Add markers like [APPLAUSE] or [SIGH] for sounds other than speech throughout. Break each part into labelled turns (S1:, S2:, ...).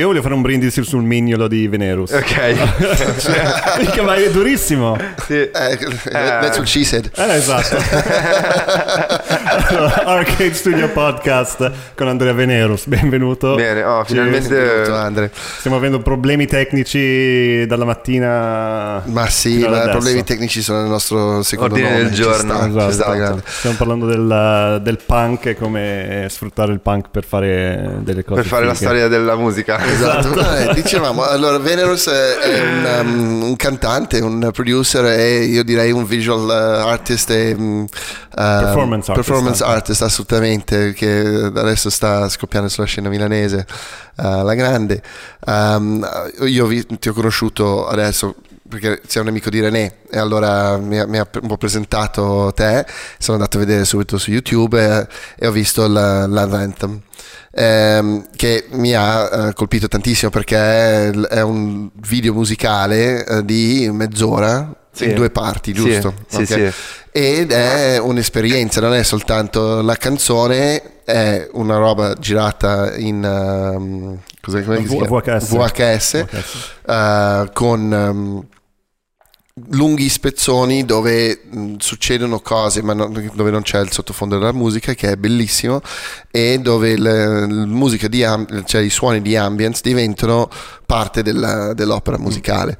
S1: io voglio fare un brindisi sul mignolo di Venerus.
S2: Ok. [LAUGHS]
S1: Mica, ma è durissimo.
S2: sì.
S3: Eh, that's what she said.
S1: Eh, esatto. [LAUGHS] Allora, Arcade Studio Podcast con Andrea Venerus, benvenuto.
S2: Bene, oh, finalmente...
S3: Benvenuto, Andre.
S1: Stiamo avendo problemi tecnici dalla mattina.
S3: Ma sì, ma
S1: adesso.
S3: problemi tecnici sono il nostro secondo
S2: Ordine
S3: nome.
S2: del giorno.
S3: sta,
S1: Esatto.
S3: sta, grande.
S1: Stiamo parlando del, del punk e come sfruttare il punk per fare delle cose.
S2: Per fare la
S1: fighe.
S2: storia della musica.
S3: Esatto, Eh, dicevamo, allora Venerus è è un, um, un cantante, un producer e io direi un visual uh, artist e um, uh,
S1: Performance artist
S3: performance
S1: anche.
S3: artist, assolutamente, che adesso sta scoppiando sulla scena milanese, uh, la grande. Um, io vi- ti ho conosciuto adesso perché sei un amico di René e allora mi ha, mi ha un po' presentato te, sono andato a vedere subito su YouTube e, e ho visto la- Love Anthem ehm, che mi ha eh, colpito tantissimo perché è, è un video musicale eh, di mezz'ora
S2: Sì.
S3: in due parti, giusto?
S2: sì,
S3: Ok.
S2: sì.
S3: Ed è un'esperienza, non è soltanto la canzone, è una roba girata in ehm, cos'è, come si
S1: V-
S3: chiama?
S1: VHS.
S3: VHS, eh, con ehm, lunghi spezzoni dove mh, succedono cose ma non- dove non c'è il sottofondo della musica che è bellissimo e dove le- la musica di cioè i suoni di ambience diventano parte della- dell'opera musicale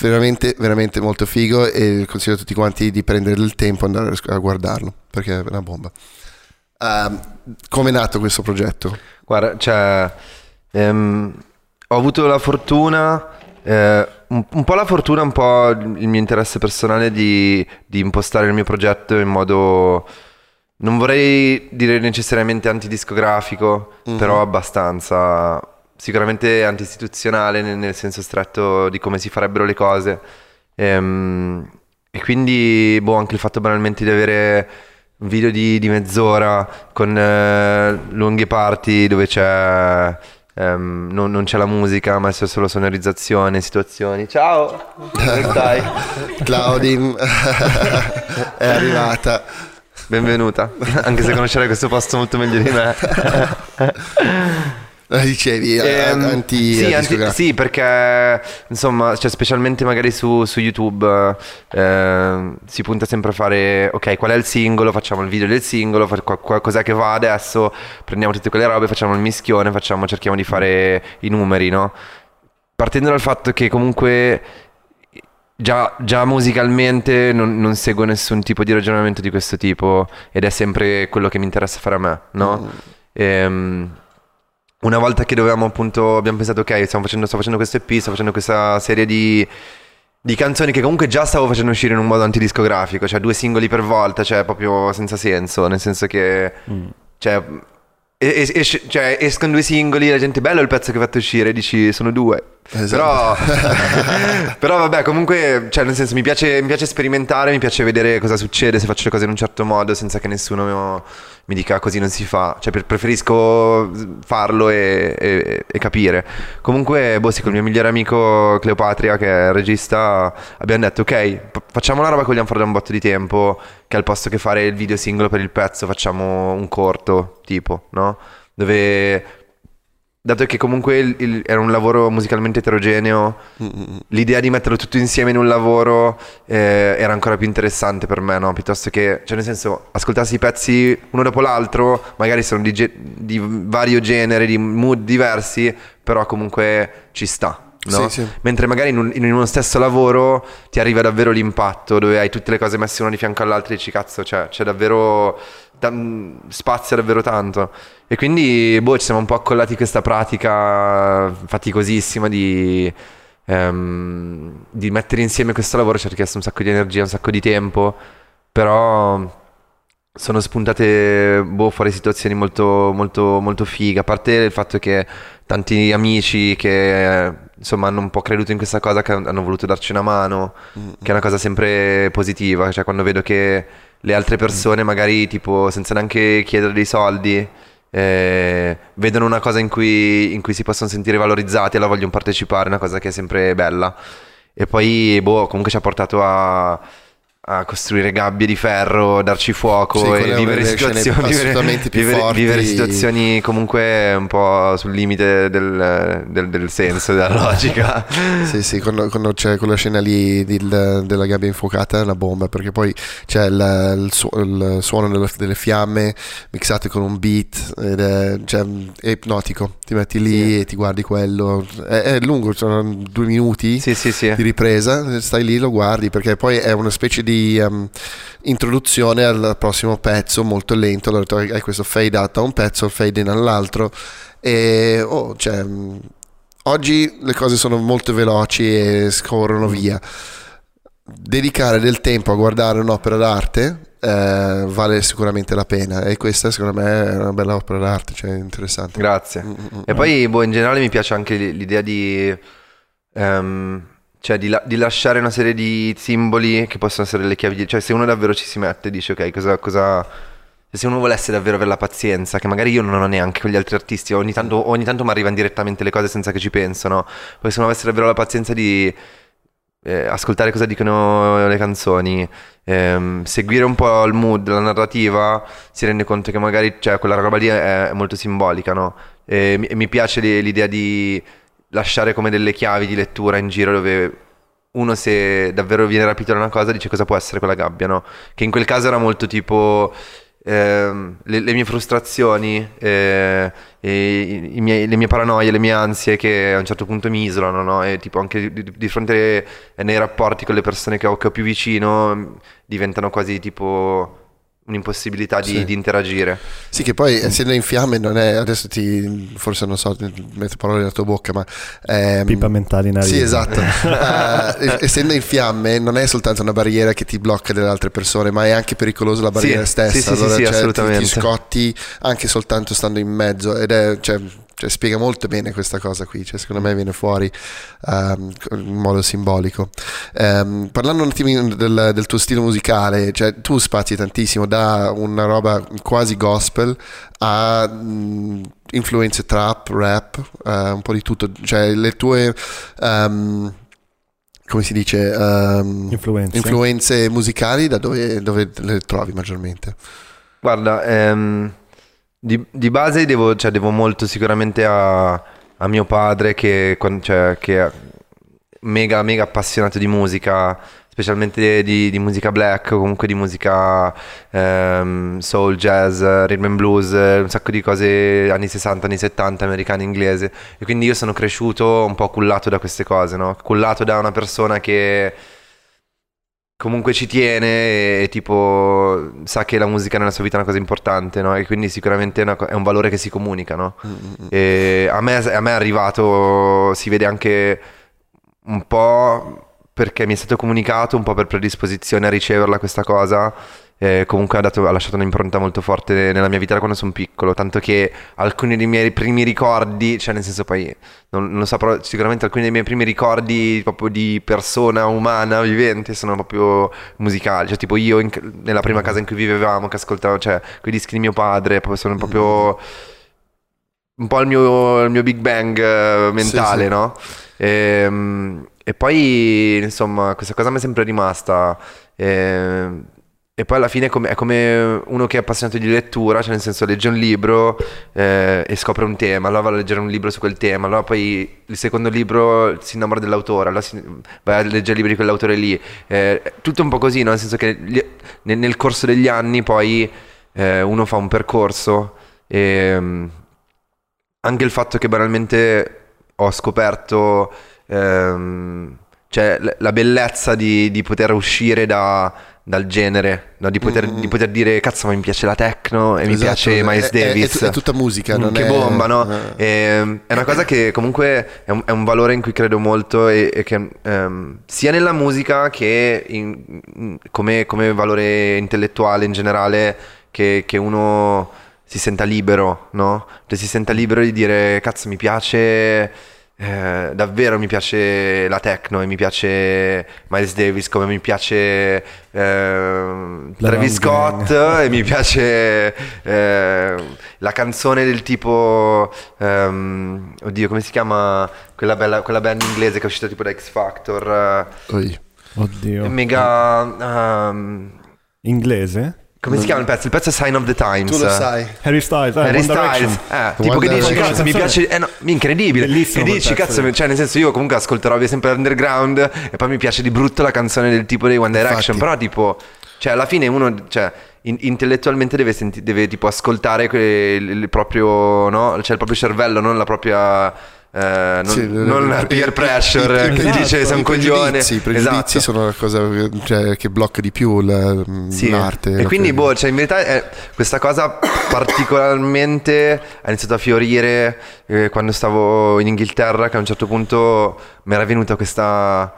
S3: veramente veramente molto figo e consiglio a tutti quanti di prendere il tempo e andare a guardarlo perché è una bomba come è nato questo progetto?
S2: Guarda, cioè, ehm, ho avuto la fortuna, eh, un, un po' la fortuna, un po' il mio interesse personale di, di impostare il mio progetto in modo, non vorrei dire necessariamente antidiscografico, però abbastanza, sicuramente antiistituzionale nel, nel senso stretto di come si farebbero le cose. Ehm, e quindi, boh, anche il fatto banalmente di avere un video di, di mezz'ora con eh, lunghe parti dove c'è ehm, non, non c'è la musica ma c'è solo sonorizzazione, situazioni. Ciao! Come stai? [LAUGHS]
S3: Claudine [LAUGHS] è arrivata
S2: Benvenuta, anche se conoscerai questo posto molto meglio di me. [LAUGHS]
S3: Eh, dicevi
S2: Ehm,
S3: anti,
S2: sì, anti- sì, perché insomma, cioè, specialmente magari su, su YouTube eh, si punta sempre a fare, ok, qual è il singolo, facciamo il video del singolo, fa- qua- qua- cos'è che va adesso, prendiamo tutte quelle robe, facciamo il mischione, facciamo, cerchiamo di fare i numeri, no? Partendo dal fatto che comunque già, già musicalmente non, non seguo nessun tipo di ragionamento di questo tipo ed è sempre quello che mi interessa fare a me, no? Ehm, una volta che dovevamo appunto, abbiamo pensato ok, stiamo facendo, sto facendo questo EP, sto facendo questa serie di, di canzoni che comunque già stavo facendo uscire in un modo antidiscografico, cioè due singoli per volta, cioè proprio senza senso, nel senso che... Cioè, es- es- cioè, escono due singoli, la gente bello il pezzo che hai fatto uscire, dici sono due.
S3: Esatto.
S2: Però, [LAUGHS] però vabbè, comunque, cioè, nel senso, mi piace, mi piace sperimentare, mi piace vedere cosa succede se faccio le cose in un certo modo senza che nessuno mi dica così non si fa. Cioè, preferisco farlo e, e- e capire. Comunque, boh, sì, con il mio migliore amico Cleopatria, che è il regista, abbiamo detto, ok, facciamo una roba che vogliamo fare da un botto di tempo, che al posto che fare il video singolo per il pezzo, facciamo un corto, tipo, no? Dove dato che comunque il- il- era un lavoro musicalmente eterogeneo, l'idea di metterlo tutto insieme in un lavoro eh, era ancora più interessante per me, no? Piuttosto che, cioè nel senso, ascoltarsi i pezzi uno dopo l'altro, magari sono di, ge- di vario genere, di mood diversi, però comunque ci sta. No?
S3: Sì, sì.
S2: Mentre magari in, un- in uno stesso lavoro ti arriva davvero l'impatto dove hai tutte le cose messe una di fianco all'altra e dici cazzo, cioè, c'è davvero tan- spazio davvero tanto. E quindi boh, ci siamo un po' accollati in questa pratica faticosissima di, ehm, di mettere insieme questo lavoro. Ci ha richiesto un sacco di energia, un sacco di tempo, però sono spuntate boh, fuori situazioni molto, molto, molto fighe. A parte il fatto che tanti amici che insomma hanno un po' creduto in questa cosa, che hanno voluto darci una mano, che è una cosa sempre positiva. Cioè, quando vedo che le altre persone, magari tipo senza neanche chiedere dei soldi, eh, vedono una cosa in cui, in cui si possono sentire valorizzati e la vogliono partecipare, una cosa che è sempre bella. E poi, boh, comunque ci ha portato a a costruire gabbie di ferro, darci fuoco
S3: Sì,
S2: e vivere situazioni, vivere,
S3: forti.
S2: vivere situazioni comunque un po' sul limite del, del- del senso, della logica. [LAUGHS]
S3: Sì, sì, quando, quando c'è quella scena lì del- della gabbia infuocata è una bomba, perché poi c'è il, il su- il suono delle, delle fiamme mixate con un beat, ed è, cioè, è ipnotico, ti metti lì
S2: Sì.
S3: e ti guardi quello, è, è lungo, sono due minuti
S2: sì.
S3: di ripresa, stai lì lo guardi, perché poi è una specie di ehm, introduzione al prossimo pezzo molto lento, allora hai questo fade out a un pezzo, fade in all'altro e oh, cioè, mh, oggi le cose sono molto veloci e scorrono via. Dedicare del tempo a guardare un'opera d'arte eh, vale sicuramente la pena e questa secondo me è una bella opera d'arte, cioè interessante.
S2: Grazie.
S3: Mm, mm, mm.
S2: E poi boh, in generale mi piace anche l'idea di, ehm, cioè di, la- di lasciare una serie di simboli che possono essere le chiavi. Cioè se uno davvero ci si mette dice ok, cosa... cosa se uno volesse davvero avere la pazienza, che magari io non ho neanche con gli altri artisti, ogni tanto, tanto mi arrivano direttamente le cose senza che ci penso, no? Poi se uno avesse davvero la pazienza di eh, ascoltare cosa dicono le canzoni, ehm, seguire un po' il mood, la narrativa, si rende conto che magari cioè, quella roba lì è, è molto simbolica, no? E mi, mi piace li- l'idea di lasciare come delle chiavi di lettura in giro dove uno se davvero viene rapito da una cosa dice cosa può essere quella gabbia, no? Che in quel caso era molto tipo ehm, le, le mie frustrazioni, eh, i- i miei- le mie paranoie, le mie ansie che a un certo punto mi isolano, no? E tipo anche di, di fronte nei rapporti con le persone che ho, che ho più vicino diventano quasi tipo un'impossibilità di,
S3: Sì.
S2: di interagire.
S3: Sì, che poi essendo in fiamme non è, adesso ti, forse non so, metto parole nella tua bocca, ma... ehm,
S1: Pipa mentale in aria.
S3: Sì, esatto. Eh, essendo in fiamme non è soltanto una barriera che ti blocca delle altre persone, ma è anche pericolosa la barriera
S2: Sì,
S3: stessa.
S2: sì, sì, sì, sì,
S3: cioè, ti-
S2: assolutamente.
S3: Ti, scotti anche soltanto stando in mezzo ed è... Cioè, cioè, spiega molto bene questa cosa qui, cioè, secondo me viene fuori ehm, in modo simbolico. Ehm, parlando un attimo del, del tuo stile musicale, cioè, tu spazi tantissimo da una roba quasi gospel a mh, influenze trap, rap, eh, un po' di tutto, cioè le tue... ehm, come si dice?
S1: Influenze.
S3: influenze musicali da dove, dove le trovi maggiormente?
S2: Guarda, ehm, di, di base devo, cioè, devo molto sicuramente a, a mio padre che, cioè, che è mega, mega appassionato di musica, specialmente di, di musica black, comunque di musica ehm, soul, jazz, rhythm and blues, un sacco di cose anni 60, anni 70, americane, inglese. E quindi io sono cresciuto un po' cullato da queste cose, no? Cullato da una persona che comunque ci tiene e tipo sa che la musica nella sua vita è una cosa importante, no? E quindi sicuramente è, una è un valore che si comunica, no? E a me, a me è arrivato, si vede anche un po' perché mi è stato comunicato, un po' per predisposizione a riceverla questa cosa. Eh, comunque ha, dato- ha lasciato un'impronta molto forte nella mia vita da quando sono piccolo, tanto che alcuni dei miei primi ricordi, cioè nel senso poi non, non lo so, però sicuramente alcuni dei miei primi ricordi proprio di persona umana vivente sono proprio musicali, cioè tipo io in- nella prima casa in cui vivevamo che ascoltavo, cioè quei dischi di mio padre, sono proprio un po' il mio, il mio Big Bang eh, mentale,
S3: sì.
S2: no? Ehm, E, poi, insomma, questa cosa mi è sempre rimasta. ehm, e poi alla fine è come, è come uno che è appassionato di lettura, cioè nel senso legge un libro eh, e scopre un tema, allora va a leggere un libro su quel tema, allora poi il secondo libro si innamora dell'autore, allora si, va a leggere libri di quell'autore lì. Eh, tutto un po' così, no? Nel senso che gli- nel, nel corso degli anni poi eh, uno fa un percorso e mm, anche il fatto che banalmente ho scoperto ehm, cioè, la bellezza di, di poter uscire da- dal genere, no? di, poter,
S3: Mm.
S2: di poter dire cazzo ma mi piace la techno e mi
S3: Esatto,
S2: piace Miles
S3: è- è-
S2: Davis.
S3: È, è tutta musica,
S2: Mm,
S3: non
S2: che
S3: è...
S2: bomba, no?
S3: eh.
S2: Ehm, è una cosa che comunque è un, è un valore in cui credo molto e, e che ehm, sia nella musica che in- in- come, come valore intellettuale in generale che, che uno si senta libero, no? Cioè si senta libero di dire cazzo mi piace... eh, davvero mi piace la techno e mi piace Miles Davis come mi piace
S1: La
S2: Travis. Scott e mi piace eh, la canzone del tipo ehm, oddio come si chiama quella, bella, quella band inglese che è uscita tipo da X Factor eh,
S3: Oi.
S1: Oddio.
S2: Mega... ehm,
S1: Inglese?
S2: Come si chiama il pezzo? Il pezzo è Sign of the Times.
S3: Tu lo sai.
S1: Harry Styles, eh,
S2: Harry
S1: One
S2: Styles,
S1: Direction.
S2: eh, tipo che dici
S3: Direction.
S2: cazzo mi piace, eh no, incredibile,
S1: Bellissimo
S2: che
S1: quel
S2: dici
S1: pezzo
S2: cazzo,
S1: lì.
S2: cioè nel senso io comunque ascolto robe sempre underground e poi mi piace di brutto la canzone del tipo dei One Direction,
S3: Infatti.
S2: però tipo, cioè alla fine uno, cioè in- intellettualmente deve, senti- deve tipo ascoltare que- il, il proprio, no? Cioè il proprio cervello, non la propria... eh, non,
S3: Sì,
S2: non
S3: i-
S2: peer pressure
S3: i-
S2: che ti dice sei un coglione
S3: I pregiudizi
S2: Esatto.
S3: sono la cosa cioè, che blocca di più la-
S2: Sì,
S3: l'arte.
S2: E quindi, boh, cioè, in verità eh, questa cosa particolarmente ha iniziato a fiorire eh, quando stavo in Inghilterra, che a un certo punto mi era venuta questa.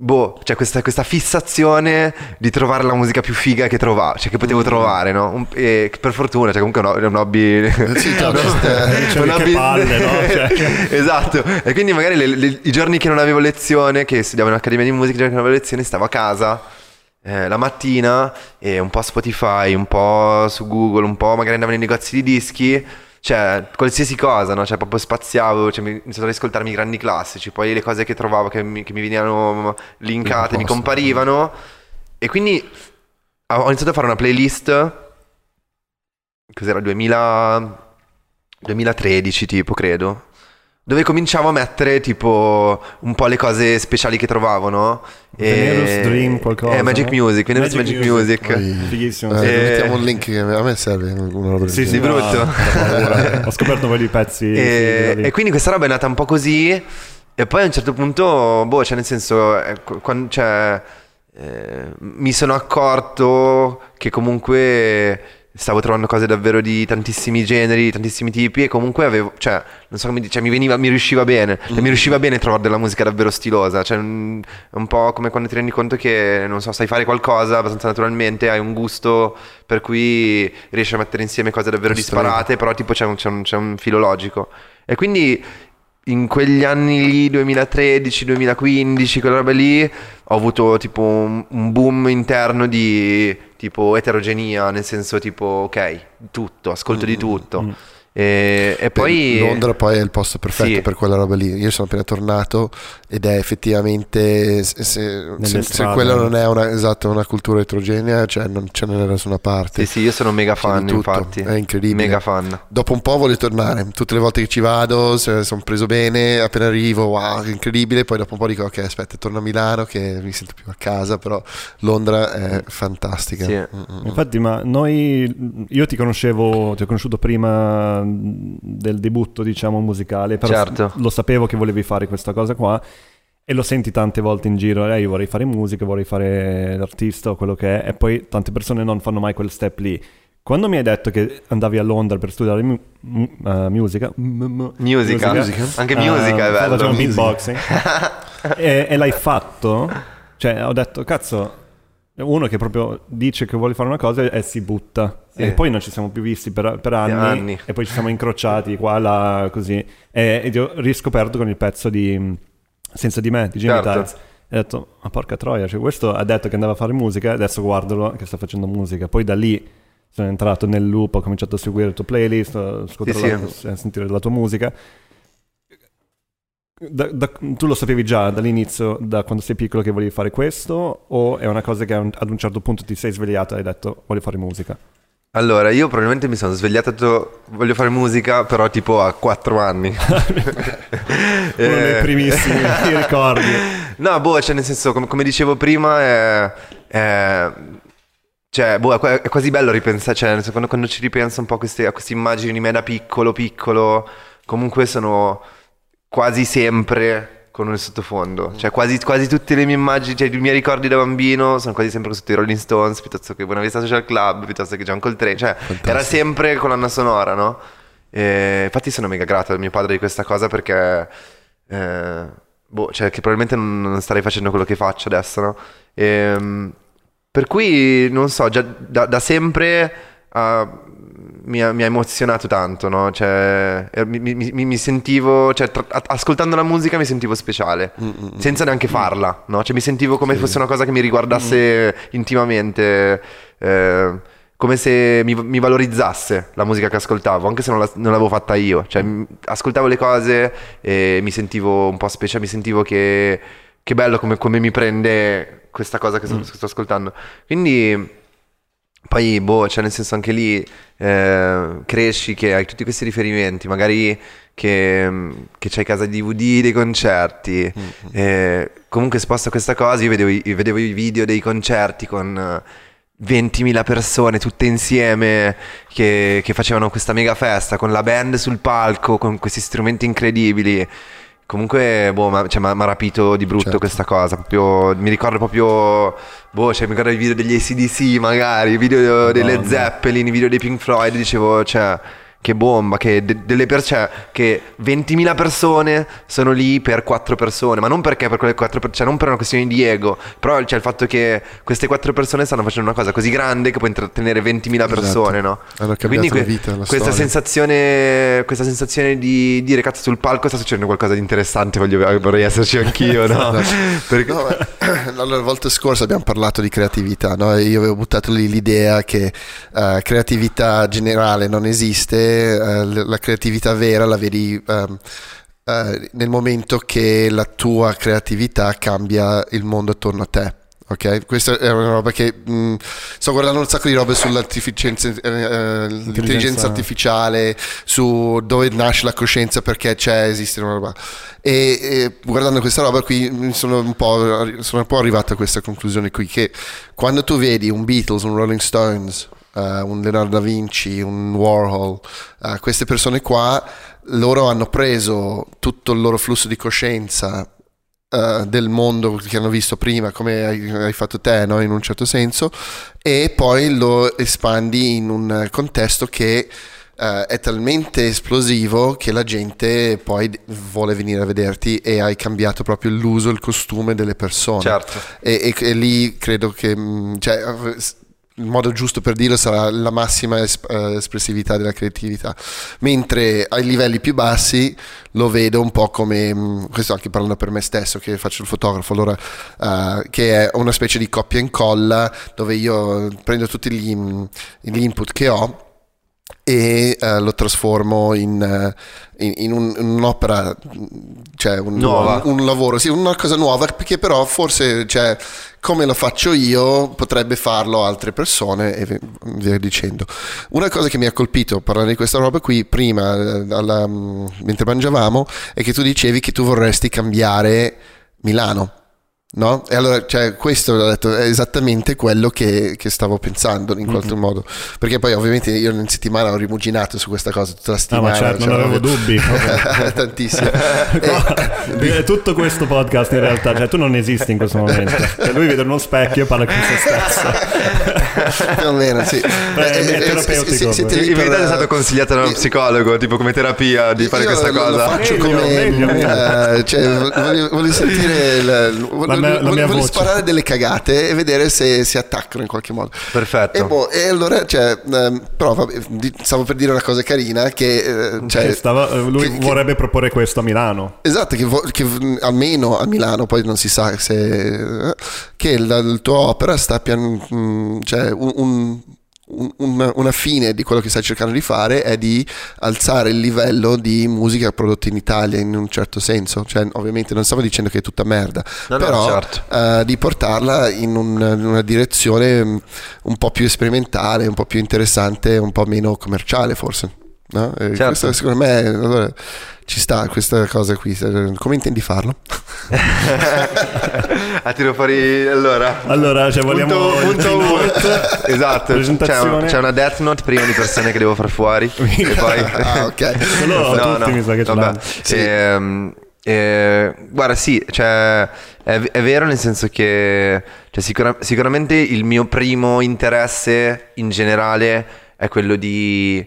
S2: Boh, cioè questa, questa fissazione di trovare la musica più figa che trovavo, cioè che potevo trovare, no? Un- e per fortuna, cioè comunque è un hobby.
S3: Sì, no, [LAUGHS] eh,
S1: cioè,
S2: un hobby-
S1: palle, no? [LAUGHS] Cioè-
S2: esatto. E quindi magari le- le- i giorni che non avevo lezione, che studiavo in accademia di musica, i giorni che non avevo lezione, stavo a casa eh, la mattina e un po' Spotify, un po' su Google, un po' magari andavo nei negozi di dischi. Cioè, qualsiasi cosa, no? Cioè, proprio spaziavo, cioè, mi ho iniziato ad ascoltarmi i grandi classici, poi le cose che trovavo che mi, che mi venivano linkate, mi comparivano. E quindi ho iniziato a fare una playlist. Cos'era? 2000, 2013, tipo, credo. Dove cominciavo a mettere tipo un po' le cose speciali che trovavo, no?
S1: Venerus Dream, qualcosa,
S2: Eh, Magic
S1: no?
S2: Music, Venerus Magic,
S1: Magic
S2: Music.
S1: Music.
S3: Poi-
S1: Fighissimo.
S3: eh,
S1: sì.
S2: Eh,
S3: mettiamo un link che a me serve una roba del
S1: Sì, sì,
S2: brutto.
S1: no, paura. [LAUGHS] Ho scoperto un po' di pezzi.
S2: E,
S1: lì.
S2: e quindi questa roba è nata un po' così. E poi a un certo punto, boh, cioè nel senso, eh, qu- quan- cioè, eh, mi sono accorto che comunque stavo trovando cose davvero di tantissimi generi, tantissimi tipi e comunque avevo, cioè, non so come dire, cioè, mi veniva, mi riusciva bene, Cioè, mi riusciva bene trovare della musica davvero stilosa, cioè mm, è un po' come quando ti rendi conto che, non so, sai fare qualcosa abbastanza naturalmente, hai un gusto per cui riesci a mettere insieme cose davvero disparate, però tipo c'è un, c'è un- c'è un filo logico. E quindi in quegli anni lì, 2013, 2015, quella roba lì, ho avuto tipo un, un boom interno di tipo eterogenea, nel senso tipo, ok, tutto, ascolto di tutto. E, e poi...
S3: Londra poi è il posto perfetto
S2: Sì.
S3: per quella roba lì. Io sono appena tornato ed è effettivamente se, se- se- quella non è una, esatto, una cultura eterogenea, cioè non ce n'è da nessuna parte.
S2: Sì, sì, io sono mega fan, infatti.
S3: È incredibile.
S2: Mega fan.
S3: Dopo un po' voglio tornare. Tutte le volte che ci vado se- sono preso bene. Appena arrivo, wow, che incredibile. Poi dopo un po' dico, ok, aspetta, torno a Milano che mi sento più a casa. Però Londra è fantastica.
S2: Sì.
S3: Mm, mm, mm.
S1: Infatti, ma noi, io ti conoscevo, ti ho conosciuto prima del debutto, diciamo, musicale, però
S2: Certo.
S1: lo sapevo che volevi fare questa cosa qua e lo senti tante volte in giro, eh, io vorrei fare musica, vorrei fare l'artista o quello che è, e poi tante persone non fanno mai quel step lì. Quando mi hai detto che andavi a Londra per studiare mu- eh, musica, m- m-
S2: Musica. Anche musica è
S1: eh,
S2: bello.
S1: Facevo beatboxing [LAUGHS] e, e l'hai fatto, cioè ho detto, cazzo, uno che proprio dice che vuole fare una cosa e si butta.
S2: Sì.
S1: E poi non ci siamo più visti per, per anni,
S2: anni.
S1: e poi ci siamo incrociati qua, là, così. E, ed ho riscoperto con il pezzo di mm, Senza di me, di Jimmy
S2: Certo.
S1: Tides. E ho detto, ma porca troia, cioè, questo ha detto che andava a fare musica, adesso guardalo che sta facendo musica. Poi da lì sono entrato nel loop, ho cominciato a seguire il tuo playlist, ascoltare
S2: Sì,
S1: la- a sentire la tua musica. Da- da- tu lo sapevi già dall'inizio, da quando sei piccolo, che volevi fare questo? O è una cosa che ad un certo punto ti sei svegliato e hai detto voglio fare musica?
S2: Allora, io probabilmente mi sono svegliato e ho detto voglio fare musica, però tipo a 4 anni. [LAUGHS]
S1: Uno dei
S2: Eh,
S1: primissimi [LAUGHS] ricordi.
S2: No, boh, cioè nel senso, come, come dicevo prima, è, è- cioè, boh, è, qua- è quasi bello ripensare, cioè, senso, quando, quando ci ripenso un po' a queste, a queste immagini di me da piccolo, piccolo, comunque sono quasi sempre con il sottofondo. Cioè, quasi, quasi tutte le mie immagini, cioè, i miei ricordi da bambino sono quasi sempre sotto i Rolling Stones, piuttosto che Buona Vista Social Club, piuttosto che John Coltrane, cioè, era sempre colonna sonora, no? E infatti sono mega grato a mio padre di questa cosa perché... eh, boh, cioè che probabilmente non, starei facendo quello che faccio adesso, no? Ehm, per cui, non so, già da, da sempre ah, mi, ha, mi ha emozionato tanto, no? Cioè, eh, mi, mi- mi- sentivo, cioè, tra- ascoltando la musica mi sentivo speciale, senza neanche farla, no? Cioè, mi sentivo come fosse una cosa che mi riguardasse intimamente, eh, come se mi, mi valorizzasse la musica che ascoltavo, anche se non, la- non l'avevo fatta io. Cioè, ascoltavo le cose e mi sentivo un po' speciale, mi sentivo che, che bello come, come mi prende questa cosa che sto,
S1: Mm.
S2: che sto ascoltando. Quindi poi, boh, cioè nel senso anche lì eh, cresci che hai tutti questi riferimenti, magari che, che c'hai casa DVD dei concerti. eh, comunque sposta questa cosa, io vedevo, i- io vedevo i video dei concerti con eh, 20.000 persone tutte insieme che, che facevano questa mega festa con la band sul palco, con questi strumenti incredibili. Comunque, boh, ma- cioè, mi ha rapito di brutto
S3: Certo.
S2: questa cosa. Proprio, mi ricordo proprio, boh, cioè, mi ricordo i video degli ACDC magari, i video
S1: Madonna.
S2: Zeppelin, i video dei Pink Floyd, dicevo, cioè, che bomba, che, de- delle per- cioè, che 20.000 persone sono lì per 4 persone, ma non perché per quelle 4 persone, cioè non per una questione di ego, però c'è il fatto che queste 4 persone stanno facendo una cosa così grande che può intrattenere 20.000
S3: Esatto.
S2: persone, no?
S3: Hanno cambiato
S2: Quindi
S3: la vita, la
S2: questa sensazione, questa sensazione di dire cazzo sul palco sta succedendo qualcosa di interessante, voglio- vorrei esserci anch'io, no? [LAUGHS] Perché-
S3: No, ma- [CLEARS THROAT] allora, la volta scorsa abbiamo parlato di creatività, no? Io avevo buttato lì l'idea che eh, creatività generale non esiste, eh, la creatività vera la vedi ehm, eh, nel momento che la tua creatività cambia il mondo attorno a te. Ok, questa è una roba che mh, sto guardando un sacco di robe sull'intelligenza
S1: Intelligenza.
S3: artificiale, su dove nasce la coscienza, perché c'è, esiste una roba. E, e guardando questa roba qui sono un, po', sono un po' arrivato a questa conclusione qui, che quando tu vedi un Beatles, un Rolling Stones, eh, un Leonardo da Vinci, un Warhol, eh, queste persone qua, loro hanno preso tutto il loro flusso di coscienza eh, del mondo che hanno visto prima, come hai, hai fatto te, no? in un certo senso, e poi lo espandi in un contesto che eh, è talmente esplosivo che la gente poi vuole venire a vederti e hai cambiato proprio l'uso, il costume delle persone.
S2: Certo.
S3: E, e- e lì credo che mh, cioè, il modo giusto per dirlo sarà la massima es- eh, espressività della creatività. Mentre ai livelli più bassi lo vedo un po' come, mh, questo anche parlando per me stesso che faccio il fotografo, allora, eh, che è una specie di coppia e incolla dove io prendo tutti gli, mh, gli input che ho e eh, lo trasformo in, eh, in- in un- in un'opera, cioè un,
S2: Nuova.
S3: un- un lavoro, sì, una cosa nuova, perché però forse cioè, come lo faccio io potrebbe farlo altre persone e vi- via dicendo. Una cosa che mi ha colpito parlando di questa roba qui prima, eh, alla- mentre mangiavamo, è che tu dicevi che tu vorresti cambiare Milano. No? E allora, cioè, questo ho detto, è esattamente quello che, che stavo pensando in qualche modo. Perché poi, ovviamente, io in settimana ho rimuginato su questa cosa tutta la
S1: Ah,
S3: settimana.
S1: ma certo, non
S3: cioè,
S1: avevo
S3: ovvio-
S1: dubbi. [LAUGHS]
S3: Tantissimo. [LAUGHS]
S1: È tutto questo podcast in realtà, cioè tu non esisti in questo momento. Cioè, lui vede uno specchio e parla con se stesso. [LAUGHS]
S3: Più o meno, sì.
S1: Beh, è
S3: Eh, eh,
S1: terapeutico.
S3: siete lì
S2: In verità è stato consigliato da uno psicologo, tipo come terapia, di fare questa cosa.
S3: Lo faccio come. eh, cioè, voglio, voglio sentire.
S1: Mia- la mia
S3: voglio
S1: voce.
S3: sparare delle cagate e vedere se si attaccano in qualche modo.
S2: Perfetto.
S3: E, boh, e allora, cioè, ehm, però vabbè, stavo per dire una cosa carina che, eh, cioè,
S1: Che stava- eh, lui
S3: che- che-
S1: vorrebbe proporre questo a Milano.
S3: Esatto, che, vo- che v- almeno a Milano, poi non si sa se... eh, che la, la tua opera sta pian... mm, cioè un- un- un- una, fine di quello che stai cercando di fare è di alzare il livello di musica prodotta in Italia in un certo senso. Cioè, ovviamente non stavo dicendo che è tutta merda,
S2: No, no,
S3: però
S2: certo.
S3: eh, di portarla in, un- in una direzione mm, un po' più sperimentale, un po' più interessante, un po' meno commerciale forse. No? E
S2: Certo.
S3: questo, secondo me allora, ci sta questa cosa qui. Se- Come intendi farlo? [LAUGHS]
S2: ah, tiro fuori allora.
S1: Allora, cioè, vogliamo
S2: Punto, punto uno. Esatto. C'è, un- c'è una death note prima di persone che devo far fuori. [LAUGHS] e poi.
S3: ah, ok.
S1: Quello tutti mi sa che ce
S2: vabbè.
S1: l'hanno.
S2: Ehm, eh, guarda, sì, cioè, è, è vero nel senso che cioè, sicura- sicuramente il mio primo interesse in generale è quello di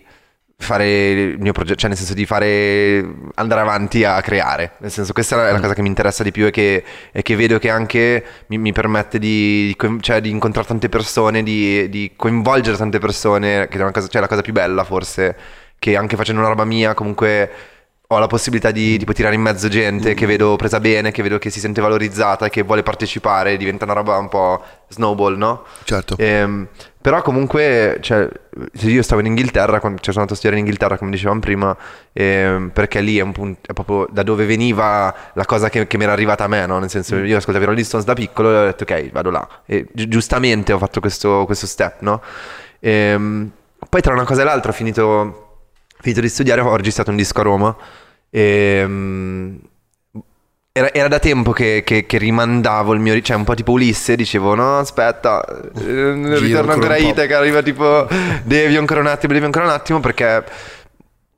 S2: fare il mio progetto, cioè nel senso di fare andare avanti a creare. Nel senso, questa è la cosa che mi interessa di più e che, e che vedo che anche mi, mi permette di, di cioè, di incontrare tante persone, di, di coinvolgere tante persone, che è una cosa, cioè la cosa più bella forse, che anche facendo una roba mia comunque ho la possibilità di tipo, tirare in mezzo gente che vedo presa bene, che vedo che si sente valorizzata, che vuole partecipare, diventa una roba un po' snowball, no?
S3: Certo.
S2: Ehm, però comunque, cioè, io stavo in Inghilterra, quando, cioè, sono andato a studiare in Inghilterra, come dicevamo prima, ehm, perché lì è, un punto, è proprio da dove veniva la cosa che, che mi era arrivata a me, no? Nel senso, io ascoltavo i Rolling Stones da piccolo e ho detto, ok, vado là. E gi- giustamente ho fatto questo, questo step, no? Ehm, poi tra una cosa e l'altra ho finito finito di studiare ho registrato un disco a Roma e, um, era, era, da tempo che, che, che, rimandavo il mio, cioè un po' tipo Ulisse, dicevo no aspetta, eh, ritorno ancora a Itaca, arriva tipo devi ancora un attimo, devi ancora un attimo perché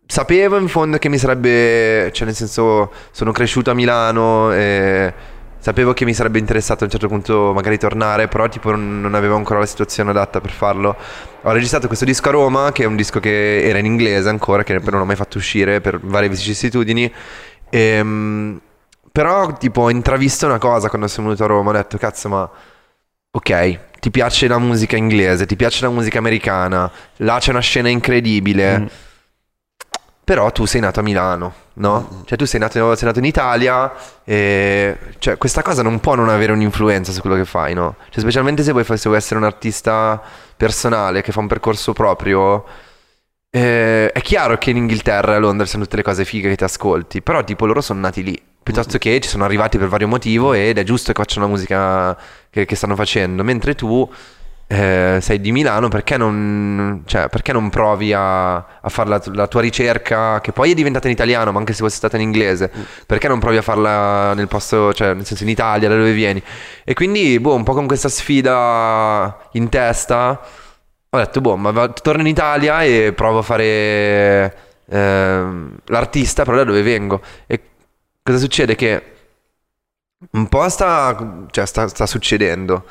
S2: sapevo in fondo che mi sarebbe, cioè nel senso sono cresciuto a Milano e sapevo che mi sarebbe interessato a un certo punto magari tornare, però tipo non, non, avevo ancora la situazione adatta per farlo. Ho registrato questo disco a Roma, che è un disco che era in inglese ancora, che non ho mai fatto uscire per varie vicissitudini. Ehm, però tipo ho intravisto una cosa quando sono venuto a Roma, ho detto cazzo ma ok, ti piace la musica inglese, ti piace la musica americana, là c'è una scena incredibile. Mm però tu sei nato a Milano, no? Cioè tu sei nato, sei nato in Italia e cioè, questa cosa non può non avere un'influenza su quello che fai, no? Cioè, specialmente se vuoi, se vuoi essere un artista personale che fa un percorso proprio. Eh, è chiaro che in Inghilterra e a Londra sono tutte le cose fighe che ti ascolti, però tipo loro sono nati lì, piuttosto che ci sono arrivati per vario motivo ed è giusto che facciano la musica che, che stanno facendo, mentre tu eh, sei di Milano, perché non, cioè, perché non provi a, a fare la, la, tua ricerca, che poi è diventata in italiano, ma anche se fosse stata in inglese, perché non provi a farla nel posto, cioè nel senso in Italia, da dove vieni? E quindi, boh, un po' con questa sfida in testa, ho detto, boh, ma va, torno in Italia e provo a fare eh, l'artista, però da dove vengo. E cosa succede? Che un po' sta, cioè, sta, sta succedendo.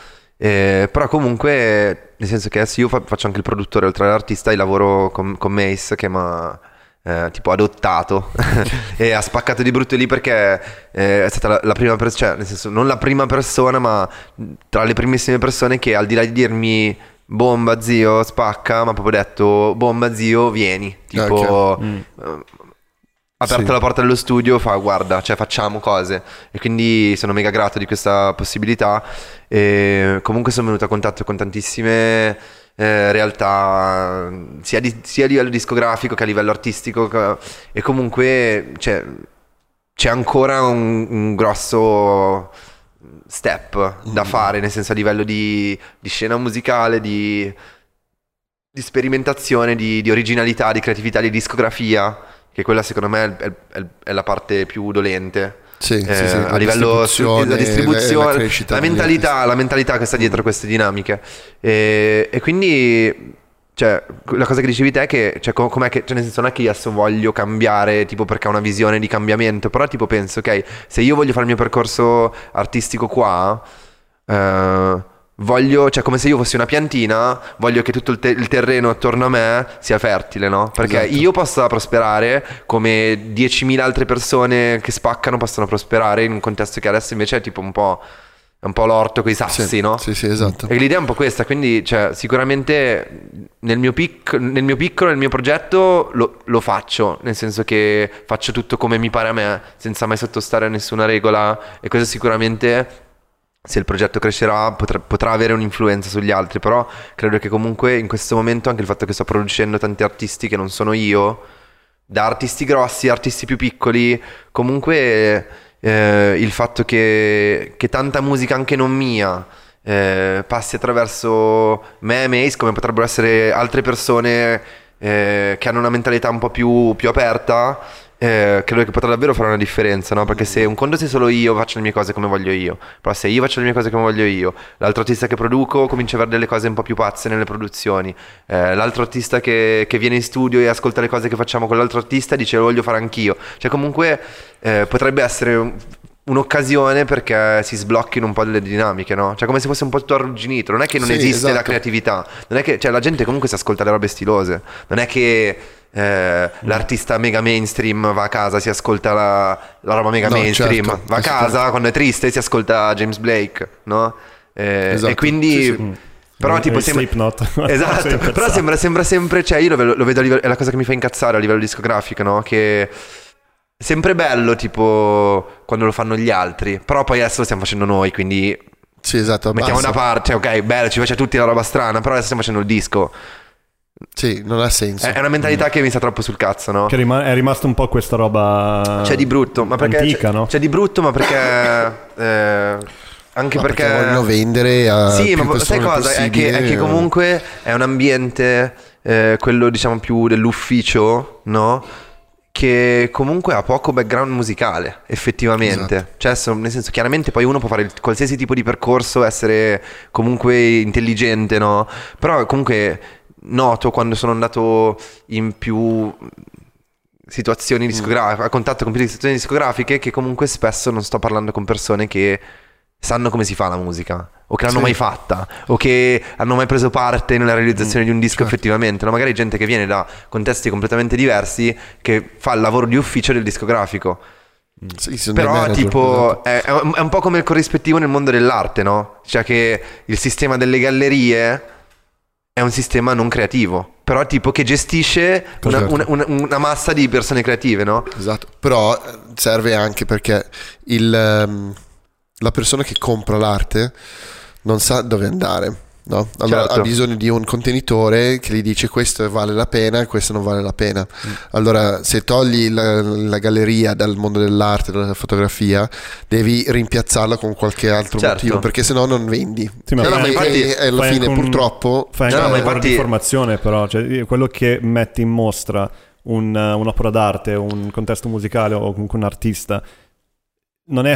S2: Eh, però comunque, nel senso che adesso io faccio anche il produttore oltre all'artista e lavoro con, con Mace che mi ha eh, tipo adottato [LAUGHS] e ha spaccato di brutto lì perché eh, è stata la, la prima persona, cioè nel senso non la prima persona ma tra le primissime persone che al di là di dirmi bomba zio spacca ma proprio detto bomba zio vieni tipo okay. mm. Aperto sì. la porta dello studio, fa guarda, cioè facciamo cose. E quindi sono mega grato di questa possibilità. E comunque sono venuto a contatto con tantissime eh, realtà, sia, di, sia, a livello discografico che a livello artistico. Che, e comunque cioè, c'è ancora un, un grosso step da mm. fare, nel senso a livello di, di scena musicale, di, di sperimentazione, di, di originalità, di creatività, di discografia che quella secondo me è, è, è la parte più dolente.
S3: Sì, eh, sì, sì,
S2: a livello distribuzione, la distribuzione, la, la mentalità, la mentalità che sta dietro a queste dinamiche. E, e quindi cioè, la cosa che dicevi te è che, cioè, com'è che, cioè, nel senso, non è che io adesso voglio cambiare, tipo, perché ho una visione di cambiamento, però, tipo, penso, ok, se io voglio fare il mio percorso artistico qua, eh, voglio, cioè come se io fossi una piantina, voglio che tutto il, te- il terreno attorno a me sia fertile, no? Perché esatto. io possa prosperare come 10.000 altre persone che spaccano possono prosperare in un contesto che adesso invece è tipo un po'... Un po' l'orto con i sassi,
S3: sì,
S2: no?
S3: Sì, sì, esatto.
S2: E l'idea è un po' questa, quindi cioè, sicuramente nel mio, pic- nel mio, piccolo, nel mio progetto lo, lo, faccio, nel senso che faccio tutto come mi pare a me, senza mai sottostare a nessuna regola e questo sicuramente se il progetto crescerà potrà, potrà, avere un'influenza sugli altri, però credo che comunque in questo momento anche il fatto che sto producendo tanti artisti che non sono io, da artisti grossi artisti più piccoli, comunque eh, il fatto che, che, tanta musica anche non mia eh, passi attraverso me e Mace, come potrebbero essere altre persone eh, che hanno una mentalità un po' più, più aperta, eh, credo che potrà davvero fare una differenza, no? Perché se un conto se solo io faccio le mie cose come voglio io, però se io faccio le mie cose come voglio io, l'altro artista che produco comincia a avere delle cose un po' più pazze nelle produzioni, eh, l'altro artista che, che, viene in studio e ascolta le cose che facciamo con l'altro artista dice lo voglio fare anch'io. Cioè comunque eh, potrebbe essere un'occasione perché si sblocchino un po' delle dinamiche, no? Cioè come se fosse un po' tutto arrugginito, non è che non sì, esiste esatto. la creatività, non è che, cioè la gente comunque si ascolta le robe stilose, non è che eh, l'artista mega mainstream va a casa, si ascolta la, la roba mega no, mainstream, certo, va a casa quando è triste si ascolta James Blake, no? Eh, esatto, e quindi... Sì, sì. Però tipo sembra... [LAUGHS] Esatto, però sembra, sembra, sempre, cioè io lo vedo, lo vedo a livello, è la cosa che mi fa incazzare a livello discografico, no? Che sempre bello tipo quando lo fanno gli altri, però poi adesso lo stiamo facendo noi, quindi
S3: Sì, esatto.
S2: mettiamo
S3: basta.
S2: da parte, ok, bello, ci piace a tutti la roba strana, però adesso stiamo facendo il disco.
S3: Sì, non ha senso.
S2: È una mentalità che mi sta troppo sul cazzo, no?
S1: Che rima- è rimasto un po' questa roba...
S2: C'è di brutto, ma perché
S1: Antica,
S2: c'è,
S1: no?
S2: c'è di brutto, ma perché [LAUGHS] eh, anche
S3: No,
S2: perché,
S3: vogliono vendere a
S2: Sì,
S3: più
S2: ma sai cosa? È che, è che comunque è un ambiente eh, quello diciamo più dell'ufficio, no? Che comunque ha poco background musicale, effettivamente.
S3: Esatto.
S2: Cioè, so- nel senso, chiaramente poi uno può fare il- qualsiasi tipo di percorso, essere comunque intelligente, no? Però comunque noto quando sono andato in più situazioni discografiche, a contatto con più situazioni discografiche, che comunque spesso non sto parlando con persone che sanno come si fa la musica o che l'hanno
S3: Sì.
S2: mai fatta o che hanno mai preso parte nella realizzazione di un disco effettivamente no? magari gente che viene da contesti completamente diversi che fa il lavoro di ufficio del discografico
S3: Sì, sono dei
S2: però
S3: manager,
S2: tipo
S3: esatto.
S2: è, è un po' come il corrispettivo nel mondo dell'arte no? cioè che il sistema delle gallerie è un sistema non creativo però tipo che gestisce una,
S3: Certo.
S2: una- una- una massa di persone creative no?
S3: Esatto, però eh, serve anche perché il, ehm, la persona che compra l'arte non sa dove andare. No? Allora
S2: Certo.
S3: ha bisogno di un contenitore che gli dice questo vale la pena e questo non vale la pena.
S2: Mm.
S3: Allora, se togli la, la galleria dal mondo dell'arte, dalla fotografia, devi rimpiazzarla con qualche altro
S2: Certo.
S3: motivo, perché sennò non vendi.
S1: Sì, ma
S3: E
S2: fai-
S3: alla-
S2: infatti-
S3: e- alla fine,
S1: un-
S3: purtroppo,
S1: Fai
S2: No,
S1: anche
S2: ma
S1: un
S2: infatti-
S1: di formazione, però, cioè, quello che metti in mostra un- un'opera d'arte, un contesto musicale o comunque un artista, non è.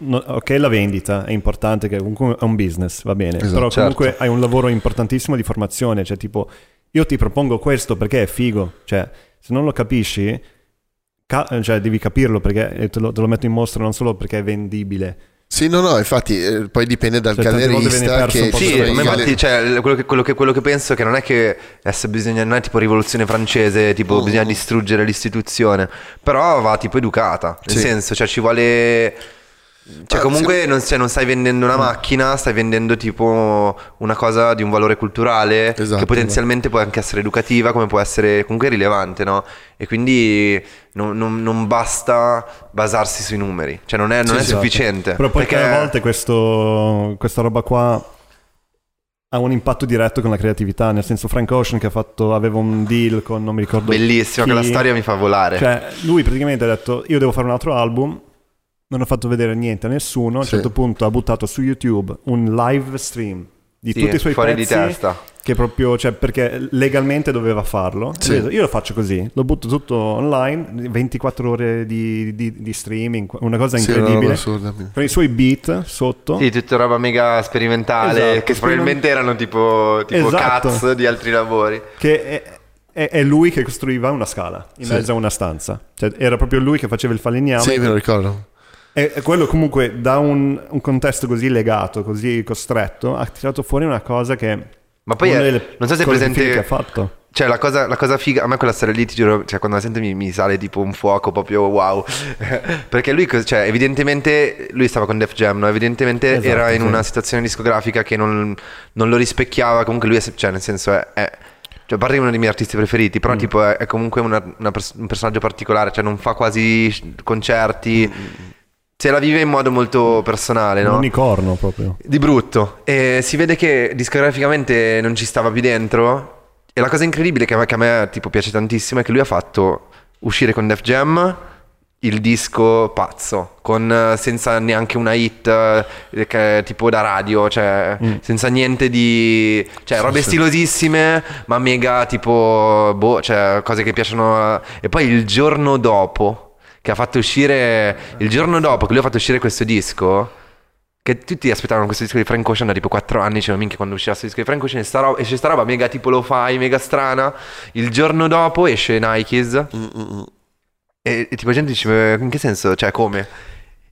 S1: no- ok, la vendita è importante, che comunque è un business, va bene.
S3: Esatto,
S1: però comunque
S2: certo.
S1: hai un lavoro importantissimo di formazione, cioè tipo, io ti propongo questo perché è figo, cioè, se non lo capisci, ca- cioè, devi capirlo perché te lo, te lo metto in mostra non solo perché è vendibile.
S3: Sì, no, no, infatti, eh, poi dipende dal
S1: Cioè,
S3: gallerista che
S2: Sì, ma infatti cioè, quello, che, quello che- quello che penso è che non è che adesso bisogna, non è tipo rivoluzione francese, tipo
S3: Mm.
S2: bisogna distruggere l'istituzione, però va tipo educata, nel
S3: Sì.
S2: senso, cioè ci vuole... Cioè
S3: Ah,
S2: comunque non, cioè, non stai vendendo una macchina, stai vendendo tipo una cosa di un valore culturale
S3: Esatto,
S2: che potenzialmente può anche essere educativa, come può essere comunque rilevante, no? E quindi non, non- non basta basarsi sui numeri, cioè non è, non
S3: Sì,
S2: è
S3: sì,
S2: sufficiente.
S1: Però poi
S2: perché...
S1: a volte questo, questa roba qua ha un impatto diretto con la creatività, nel senso Frank Ocean che ha fatto, aveva un deal con non mi ricordo
S2: Bellissimo,
S1: chi.
S2: quella storia mi fa volare.
S1: Cioè, lui praticamente ha detto io devo fare un altro album, non ho fatto vedere niente a nessuno, a un
S3: Sì.
S1: certo punto ha buttato su YouTube un live stream di
S2: Sì,
S1: tutti i suoi
S2: fuori
S1: pezzi
S2: di testa.
S1: che proprio, cioè, perché legalmente doveva farlo.
S3: Sì.
S1: Io lo faccio così, lo butto tutto online, 24 ore di, di- di streaming, una cosa
S3: Sì, è una roba
S1: incredibile. con i suoi beat sotto.
S2: Sì, tutta roba mega sperimentale,
S1: Esatto,
S2: che probabilmente erano tipo, tipo
S1: Esatto.
S2: cuts di altri lavori.
S1: che è, è- è lui che costruiva una scala in
S3: Sì.
S1: mezzo a una stanza. Cioè, era proprio lui che faceva il falegname.
S3: Sì, me lo ricordo.
S1: E quello comunque da un, un contesto così legato, così costretto, ha tirato fuori una cosa che...
S2: Ma poi è- non so se è presente-
S1: che ha fatto.
S2: Cioè, la cosa, la cosa figa, a me quella storia lì, ti giuro, cioè, quando la sento mi, mi sale tipo un fuoco proprio wow. [LAUGHS] Perché lui, cioè, evidentemente, lui stava con Def Jam, no? Evidentemente
S1: Esatto,
S2: era in
S1: sì.
S2: una situazione discografica che non, non lo rispecchiava. Comunque lui è, cioè, nel senso è... è cioè, che è uno dei miei artisti preferiti,
S1: Mm.
S2: però tipo è, è comunque una- una pers- un personaggio particolare, cioè non fa quasi concerti, se la vive in modo molto personale,
S1: Un
S2: no?
S1: unicorno proprio.
S2: Di brutto. E si vede che discograficamente non ci stava più dentro. E la cosa incredibile che a me, che a me, tipo piace tantissimo è che lui ha fatto uscire con Def Jam il disco pazzo, con, eh, senza neanche una hit eh, che- tipo da radio, cioè senza niente di... cioè robe
S3: sì.
S2: stilosissime, ma mega tipo... boh, cioè cose che piacciono... E poi il giorno dopo, che ha fatto uscire... il giorno dopo che lui ha fatto uscire questo disco... Che tutti aspettavano questo disco di Frank Ocean da tipo 4 anni, dicevano minchia quando uscirà questo disco di Frank Ocean sta roba, esce sta roba mega tipo lo fai, mega strana. Il giorno dopo esce Nikes
S3: Mm,
S2: e, e tipo gente dice in che senso, cioè come?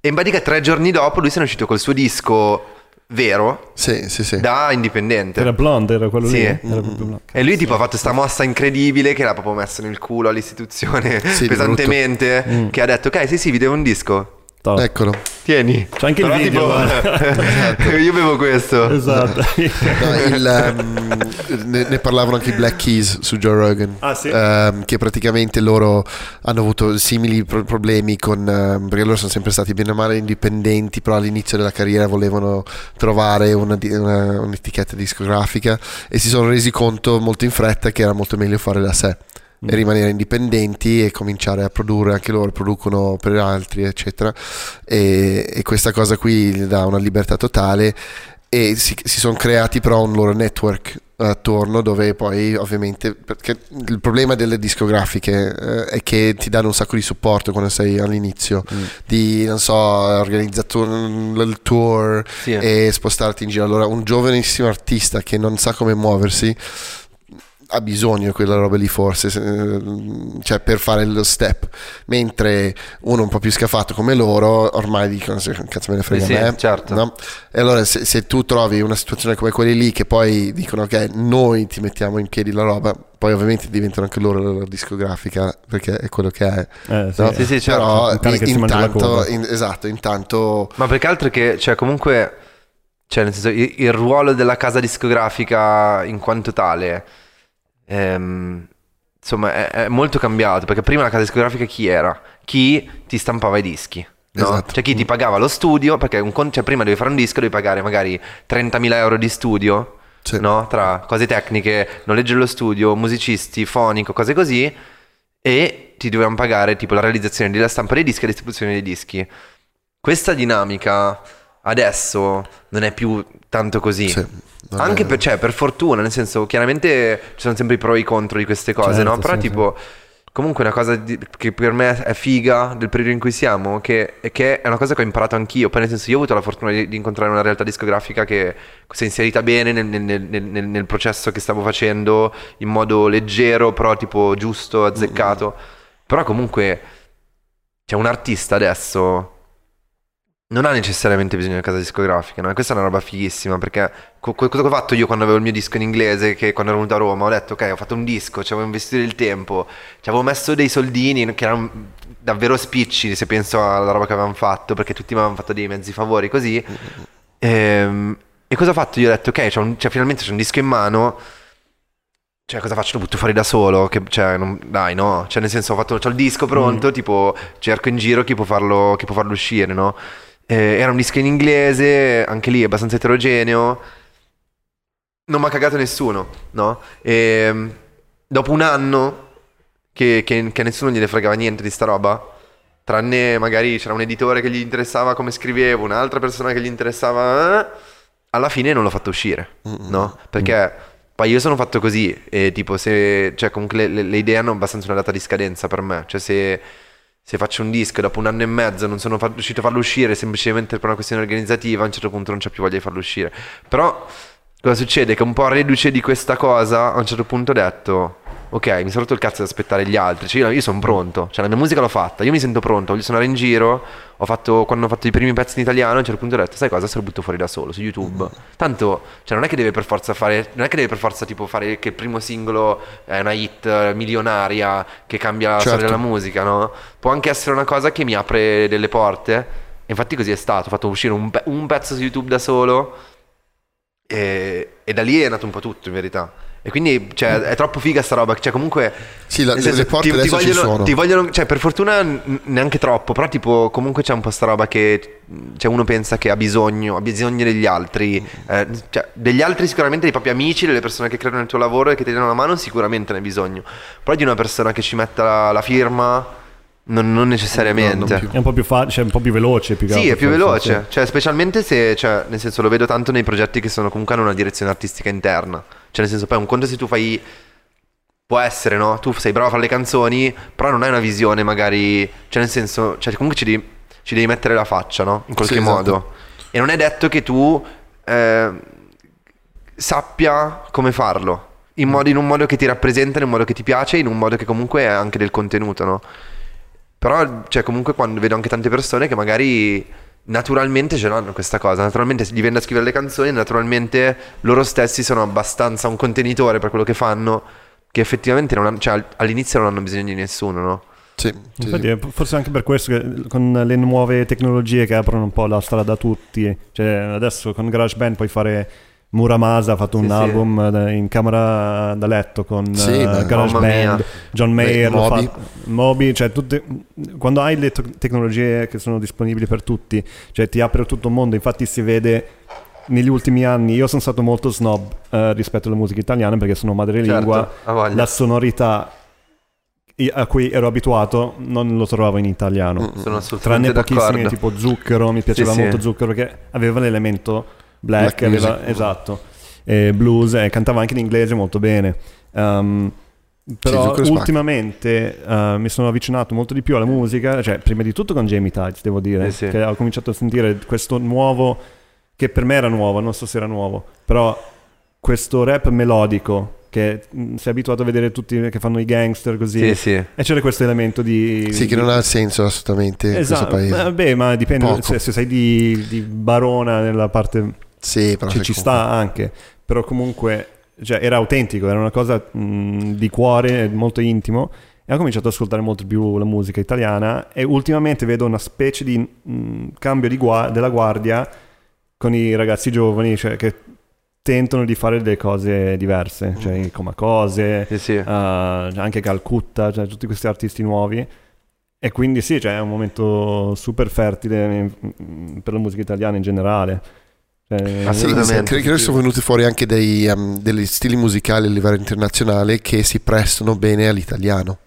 S2: E in pratica tre giorni dopo lui se ne è uscito col suo disco vero
S3: Sì, sì, sì.
S2: da indipendente.
S1: Era blonde, era quello
S2: Sì.
S1: lì. Era blonde.
S2: E lui tipo ha fatto sta mossa incredibile che l'ha proprio messo nel culo all'istituzione
S3: Sì, di
S2: pesantemente, che ha detto ok sì sì vi devo un disco.
S1: Top.
S3: Eccolo.
S2: Tieni.
S1: C'è anche il
S2: Però
S1: video,
S2: tipo- [LAUGHS] Io bevo questo.
S1: Esatto.
S3: No, il, um, ne, ne parlavano anche i Black Keys su Joe Rogan.
S1: Ah, sì?
S3: Ehm, che praticamente loro hanno avuto simili pro- problemi con. ehm, perché loro sono sempre stati bene o male indipendenti, però all'inizio della carriera volevano trovare una una- un'etichetta discografica e si sono resi conto molto in fretta che era molto meglio fare da sé. E rimanere indipendenti e cominciare a produrre anche loro, producono per altri, eccetera. E, e questa cosa qui gli dà una libertà totale e si, si sono creati però un loro network attorno dove poi ovviamente perché il problema delle discografiche eh, è che ti danno un sacco di supporto quando sei all'inizio di non so organizzato il tour
S2: Sì.
S3: e spostarti in giro allora un giovanissimo artista che non sa come muoversi ha bisogno di quella roba lì forse se- cioè per fare lo step mentre uno un po' più scafato come loro ormai dicono se cazzo me ne frega
S2: Sì, sì,
S3: me
S2: certo.
S3: no? e allora se, se tu trovi una situazione come quelle lì che poi dicono ok noi ti mettiamo in piedi la roba poi ovviamente diventano anche loro la loro discografica perché è quello che è
S1: Eh, sì.
S3: no?
S2: Sì, sì, certo.
S3: però
S1: la
S3: intanto in- esatto intanto
S2: Ma perché altro che, cioè, comunque, cioè, nel senso, il, il ruolo della casa discografica in quanto tale, ehm, insomma, è, è molto cambiato. Perché prima la casa discografica chi era? Chi ti stampava i dischi. No?
S3: Esatto.
S2: Cioè chi ti pagava lo studio, perché un con- cioè, prima devi fare un disco, devi pagare magari 30.000 euro di studio,
S3: Sì.
S2: no? tra cose tecniche, noleggio dello studio, musicisti, fonico, cose così, e ti dovevano pagare tipo la realizzazione della stampa dei dischi e la distribuzione dei dischi. Questa dinamica adesso non è più tanto così.
S3: sì,
S2: Anche
S3: è-
S2: per, cioè, per fortuna, nel senso, chiaramente ci sono sempre i pro e i contro di queste cose,
S1: Certo,
S2: no? Però
S1: sì,
S2: tipo, comunque una cosa di- che per me è figa del periodo in cui siamo, che, è che è una cosa che ho imparato anch'io, poi nel senso io ho avuto la fortuna di, di incontrare una realtà discografica che si è inserita bene nel, nel- nel- nel- nel processo che stavo facendo, in modo leggero, però tipo giusto, azzeccato. Però comunque, c'è un artista adesso non ha necessariamente bisogno di una casa discografica, no? E questa è una roba fighissima perché co- co- cosa ho fatto io quando avevo il mio disco in inglese, che quando ero venuto a Roma ho detto ok ho fatto un disco, ci avevo investito del tempo, ci avevo messo dei soldini che erano davvero spicci se penso alla roba che avevamo fatto perché tutti mi avevano fatto dei mezzi favori così. Ehm, e cosa ho fatto? Io ho detto ok, c'ho un- cioè, finalmente c'è un disco in mano. Cioè, cosa faccio? Lo butto fuori da solo? Che, cioè, non- dai, no. Cioè, nel senso, ho fatto, c'ho il disco pronto, tipo, cerco in giro chi può farlo, chi può farlo uscire, no? Eh, era un disco in inglese, anche lì abbastanza eterogeneo. Non mi ha cagato nessuno, no? E dopo un anno che, che- che nessuno gliene fregava niente di sta roba, tranne magari c'era un editore che gli interessava come scrivevo, un'altra persona che gli interessava, alla fine non l'ho fatto uscire, no? Perché poi io sono fatto così e tipo se, cioè comunque le, le- le idee hanno abbastanza una data di scadenza per me, cioè se, se faccio un disco dopo un anno e mezzo non sono riuscito a farlo uscire semplicemente per una questione organizzativa, a un certo punto non c'è più voglia di farlo uscire. Però cosa succede? Che un po' reduce di questa cosa, a un certo punto ho detto, ok, mi sono rotto il cazzo di aspettare gli altri, cioè io, io sono pronto, cioè la mia musica l'ho fatta, io mi sento pronto, voglio suonare in giro, ho fatto, quando ho fatto i primi pezzi in italiano, a un certo punto ho detto, sai cosa, se lo butto fuori da solo, su YouTube. Tanto, cioè non è che deve per forza fare, non è che deve per forza tipo fare che il primo singolo è una hit milionaria che cambia la storia
S3: Certo.
S2: della musica, no? Può anche essere una cosa che mi apre delle porte. E infatti così è stato, ho fatto uscire un, pe- un pezzo su YouTube da solo e, e da lì è nato un po' tutto in verità. E quindi cioè, è troppo figa sta roba, cioè comunque...
S3: Sì, la-
S2: senso,
S3: le porte adesso ci
S2: vogliono,
S3: sono.
S2: Ti vogliono, cioè per fortuna n- neanche troppo, però tipo comunque c'è un po' sta roba che cioè, uno pensa che ha bisogno, ha bisogno degli altri, eh, cioè, degli altri sicuramente, dei propri amici, delle persone che credono nel tuo lavoro e che ti danno una mano sicuramente ne hai bisogno, però di una persona che ci metta la, la firma non, non necessariamente.
S3: No, non.
S1: È un po' più facile, cioè un po' più veloce. Più
S2: Sì, è più veloce, cioè specialmente se, cioè, nel senso lo vedo tanto nei progetti che sono comunque hanno una direzione artistica interna, cioè nel senso poi un conto se tu fai, può essere no, tu sei bravo a fare le canzoni, però non hai una visione magari, cioè nel senso, cioè comunque ci devi, ci devi mettere la faccia, no, in qualche
S3: Sì, esatto.
S2: modo, e non è detto che tu eh, sappia come farlo, in, modo- in un modo che ti rappresenta, in un modo che ti piace, in un modo che comunque è anche del contenuto, no? Però, cioè, comunque quando vedo anche tante persone che magari naturalmente ce l'hanno questa cosa, naturalmente gli viene da scrivere le canzoni, naturalmente loro stessi sono abbastanza un contenitore per quello che fanno, che effettivamente non hanno- cioè, al- all'inizio non hanno bisogno di nessuno, no?
S3: Sì, sì,
S1: Infatti,
S3: sì.
S1: è forse anche per questo che con le nuove tecnologie che aprono un po' la strada a tutti, cioè adesso con GarageBand puoi fare Muramasa ha fatto un
S2: Sì,
S1: album eh, in camera da letto con
S3: Sì, ma-
S2: mamma
S1: GarageBand,
S2: mia.
S1: John Mayer,
S3: Beh,
S1: lo fa-
S3: Moby.
S1: Moby, cioè tutte, quando hai le to- tecnologie che sono disponibili per tutti, cioè ti apre tutto un mondo, infatti si vede negli ultimi anni, io sono stato molto snob eh, rispetto alla musica italiana perché sono madrelingua,
S2: Certo,
S1: la sonorità a cui ero abituato non lo trovavo in italiano.
S3: Mm.
S2: Sono
S1: Tranne pochissimi,
S2: d'accordo.
S1: tipo Zucchero, mi piaceva
S2: sì.
S1: molto Zucchero perché aveva l'elemento black,
S3: Black
S1: aveva- esatto, e blues e cantava anche in inglese molto bene. Um, però
S3: spacca.
S1: ultimamente uh, mi sono avvicinato molto di più alla musica, cioè prima di tutto con Jamie Tights, devo dire,
S2: Sì, sì.
S1: che ho cominciato a sentire questo nuovo, che per me era nuovo, non so se era nuovo, però questo rap melodico che mm, sei abituato a vedere tutti che fanno i gangster così.
S2: Sì, sì.
S1: E c'era questo elemento di...
S3: Sì, che non ha senso assolutamente in questo
S1: Esatto,
S3: paese.
S1: eh, beh, ma dipende se, se sei di, di Barona nella parte
S3: Sì, però
S1: ci,
S3: sai
S1: ci
S3: comunque-
S1: sta anche, però comunque cioè, era autentico, era una cosa mh, di cuore, molto intimo e ho cominciato ad ascoltare molto più la musica italiana e ultimamente vedo una specie di mh, cambio di gua- della guardia con i ragazzi giovani, cioè che tentano di fare delle cose diverse, cioè i Comacose,
S2: Sì, sì.
S1: eh, anche Calcutta, cioè tutti questi artisti nuovi. E quindi sì, cioè, è un momento super fertile mm, per la musica italiana in generale. Cioè,
S3: Sì,
S2: Assolutamente.
S3: credo, credo siano venuti fuori anche dei, um, degli stili musicali a livello internazionale che si prestano bene all'italiano.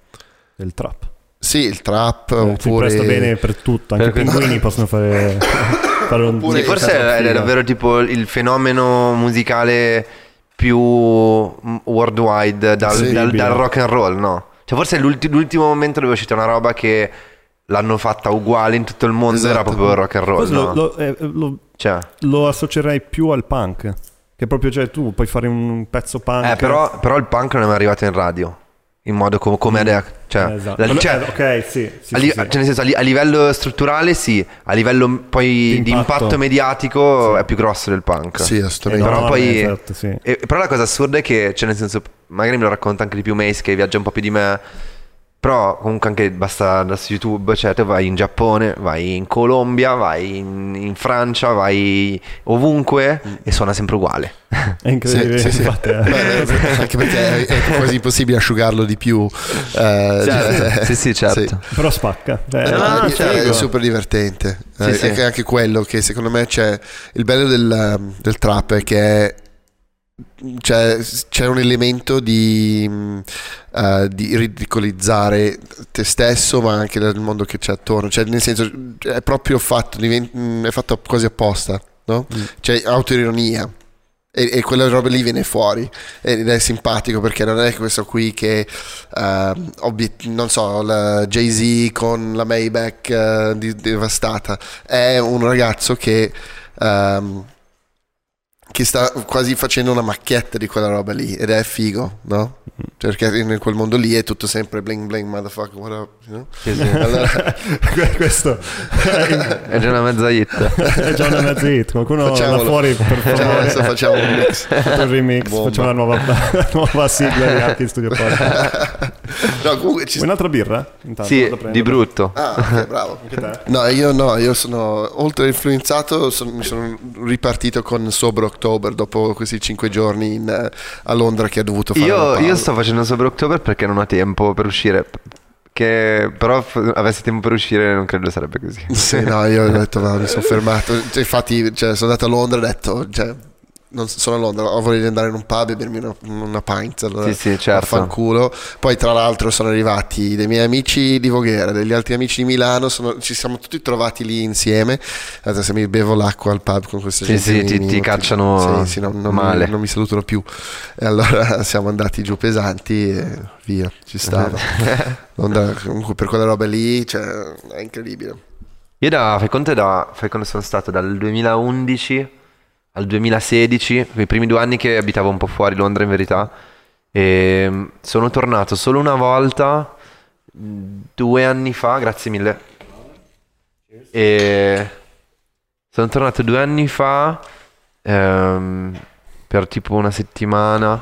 S1: del trap.
S3: Sì, il trap
S1: Eh, Si
S3: oppure...
S1: presta bene per tutto, anche i
S2: Per-
S1: pinguini possono fare, [LAUGHS] fare un
S3: Oppure-
S2: Sì, forse è, è davvero tipo il fenomeno musicale più mm, worldwide dal,
S3: Sì.
S2: dal- dal rock and roll, no? Cioè forse è l'ulti- l'ultimo momento dove è uscita una roba che l'hanno fatta uguale in tutto il mondo era
S3: Esatto.
S2: proprio il rock and roll, no?
S1: lo, lo- eh, lo-
S2: Cioè,
S1: lo associerei più al punk. Che proprio, cioè, tu puoi fare un pezzo punk.
S2: eh, però, però il punk non è mai arrivato in radio in modo com- come adesso. Cioè,
S1: Eh, esatto.
S2: la- cioè,
S1: eh, ok, sì. sì,
S2: a,
S1: sì,
S2: li-
S1: sì.
S2: cioè, nel senso, a, li- a livello strutturale sì, a livello poi
S1: Di
S2: di
S1: impatto.
S2: mediatico è più grosso del punk.
S3: Sì, assolutamente.
S2: però poi-
S1: esatto, sì.
S2: E- però la cosa assurda è che, cioè nel senso, magari me lo racconta anche di più Mace che viaggia un po' più di me. Però comunque anche basta andare su YouTube, cioè tu vai in Giappone, vai in Colombia, vai in, in Francia, vai ovunque e suona sempre uguale.
S1: È incredibile.
S3: Sì, sì, sì.
S1: infatti, eh.
S3: Beh, anche perché è quasi impossibile asciugarlo di più. eh, cioè-
S2: sì, [LAUGHS] sì, certo.
S1: Però spacca. Cioè,
S3: Eh,
S2: no,
S3: no,
S2: no,
S3: è,
S2: certo.
S3: è super divertente.
S2: Sì,
S3: Eh,
S2: sì.
S3: È anche quello che secondo me c'è. Il bello del, del trap è che è- c'è, c'è un elemento di, eh, di ridicolizzare te stesso, ma anche il mondo che c'è attorno. Cioè, nel senso, è proprio fatto, mm, è fatto quasi apposta, no?
S1: Mm.
S3: C'è autoironia. E, e quella roba lì viene fuori ed è simpatico perché non è questo qui che eh, obiet- non so la Jay-Z con la Maybach eh, di- devastata è un ragazzo che ehm, che sta quasi facendo una macchietta di quella roba lì ed è figo no? perché in quel mondo lì è tutto sempre bling bling motherfucker what up you know?
S2: Sì, sì.
S3: allora
S1: Que- [LAUGHS] Questo
S2: È già una mezza hit.
S1: è già una mezza hit. Qualcuno là
S3: Facciamolo.
S1: fuori per
S3: facciamo,
S1: favore.
S3: adesso facciamo un mix
S1: Facciamo un remix,
S3: Bomba.
S1: facciamo la nuova, nuova sigla di Archi Studio Podcast. [LAUGHS] [LAUGHS]
S3: no comunque ci
S1: un'altra birra? Intanto
S2: Sì, di brutto.
S3: ah ok [LAUGHS] bravo? No, io no, io sono oltre influenzato, son- mi sono ripartito con Sober October dopo questi cinque giorni in, a Londra che ha dovuto fare
S2: Io, io sto facendo Sober October perché non ho tempo per uscire. Che però f- avessi tempo per uscire non credo sarebbe così.
S3: Sì, no, io ho [LAUGHS] detto, va, mi sono fermato. Cioè, infatti, cioè, sono andato a Londra e ho detto, cioè, non so- sono a Londra, ho voglia di andare in un pub e bermi una, una pint. Allora,
S2: Sì, sì, certo.
S3: Fanculo. Poi, tra l'altro, sono arrivati dei miei amici di Voghera, degli altri amici di Milano. sono- ci siamo tutti trovati lì insieme. Adesso se mi bevo l'acqua al pub con queste
S2: Sì,
S3: gente
S2: sì,
S3: mi-
S2: ti-
S3: mi-
S2: ti cacciano
S3: sì, sì, no, non,
S2: male.
S3: Mi, non mi salutano più. E allora [LAUGHS] siamo andati giù pesanti e via, ci stava. [LAUGHS] Londra, comunque, per quella roba lì, cioè, è incredibile.
S2: Io da, fai conto da, fai conto sono stato dal 2011 al 2016, quei primi due anni che abitavo un po' fuori Londra in verità, e mm, sono tornato solo una volta, due anni fa, grazie mille, e sono tornato due anni fa ehm, per tipo una settimana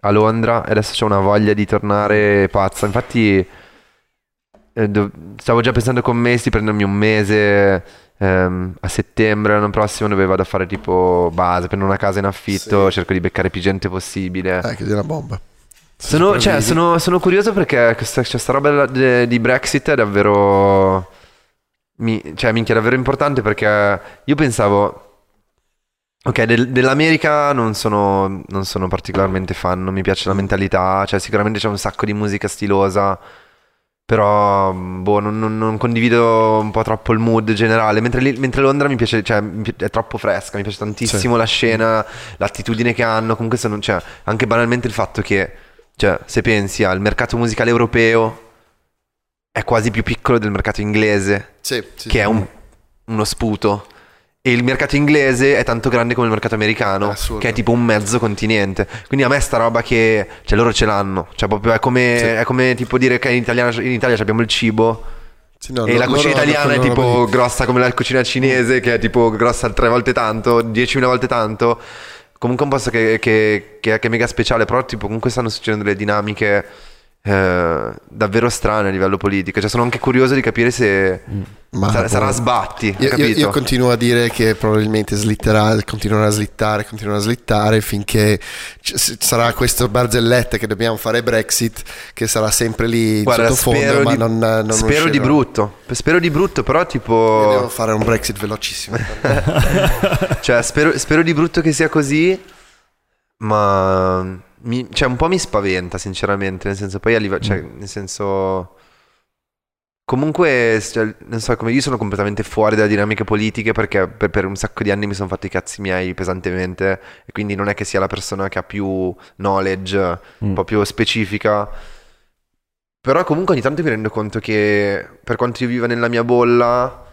S2: a Londra e adesso c'ho una voglia di tornare pazza, infatti eh, do- stavo già pensando con me di prendermi un mese ehm, a settembre l'anno prossimo dove vado a fare tipo base, prendo una casa in affitto,
S3: Sì.
S2: cerco di beccare più gente possibile.
S3: Eh, che di una bomba.
S2: Sono, cioè, sono, sono curioso perché questa, questa roba della- de- di Brexit è davvero. Mi, cioè, minchia, è davvero importante perché io pensavo. Ok, del- dell'America non sono, non sono particolarmente fan, non mi piace la mentalità, cioè sicuramente c'è un sacco di musica stilosa, però boh, non, non- non condivido un po' troppo il mood generale, mentre, lì- mentre Londra mi piace, cioè, è troppo fresca, mi piace tantissimo la scena, l'attitudine che hanno, comunque sono, cioè, anche banalmente il fatto che, cioè, se pensi al mercato musicale europeo, è quasi più piccolo del mercato inglese,
S3: Sì, sì,
S2: che è
S3: sì.
S2: un- uno sputo. E il mercato inglese è tanto grande come il mercato americano,
S3: assurdo.
S2: che è tipo un mezzo continente. Quindi a me sta roba che, cioè loro ce l'hanno. Cioè proprio è come,
S3: Sì.
S2: è come tipo dire che in Italia, in Italia abbiamo il cibo
S3: Sì, no,
S2: e la cucina italiana è tipo grossa come la cucina cinese, che è tipo grossa tre volte tanto, diecimila volte tanto. Comunque è un posto che, che- che che è mega speciale, però tipo comunque stanno succedendo delle dinamiche eh, davvero strane a livello politico. Cioè sono anche curioso di capire se
S3: Ma-
S2: sarà, sarà a sbatti,
S3: Io, io- io continuo a dire che probabilmente slitterà, continuerà a slittare, continuerà a slittare finché c- sarà questa barzelletta che dobbiamo fare Brexit, che sarà sempre lì
S2: Guarda,
S3: sottofondo,
S2: spero,
S3: ma
S2: di,
S3: non, non
S2: spero di brutto. Spero di brutto, però
S3: Io
S2: tipo...
S3: Devo fare un Brexit velocissimo. [LAUGHS]
S2: Cioè, spero, spero di brutto che sia così, ma mi- cioè, un po' mi spaventa, sinceramente. Nel senso, poi a livello, cioè, nel senso. Comunque, cioè, non so, come io sono completamente fuori dalle dinamiche politiche perché per, per un sacco di anni mi sono fatto i cazzi miei pesantemente e quindi non è che sia la persona che ha più knowledge, un po' più specifica. Però comunque ogni tanto mi rendo conto che per quanto io viva nella mia bolla,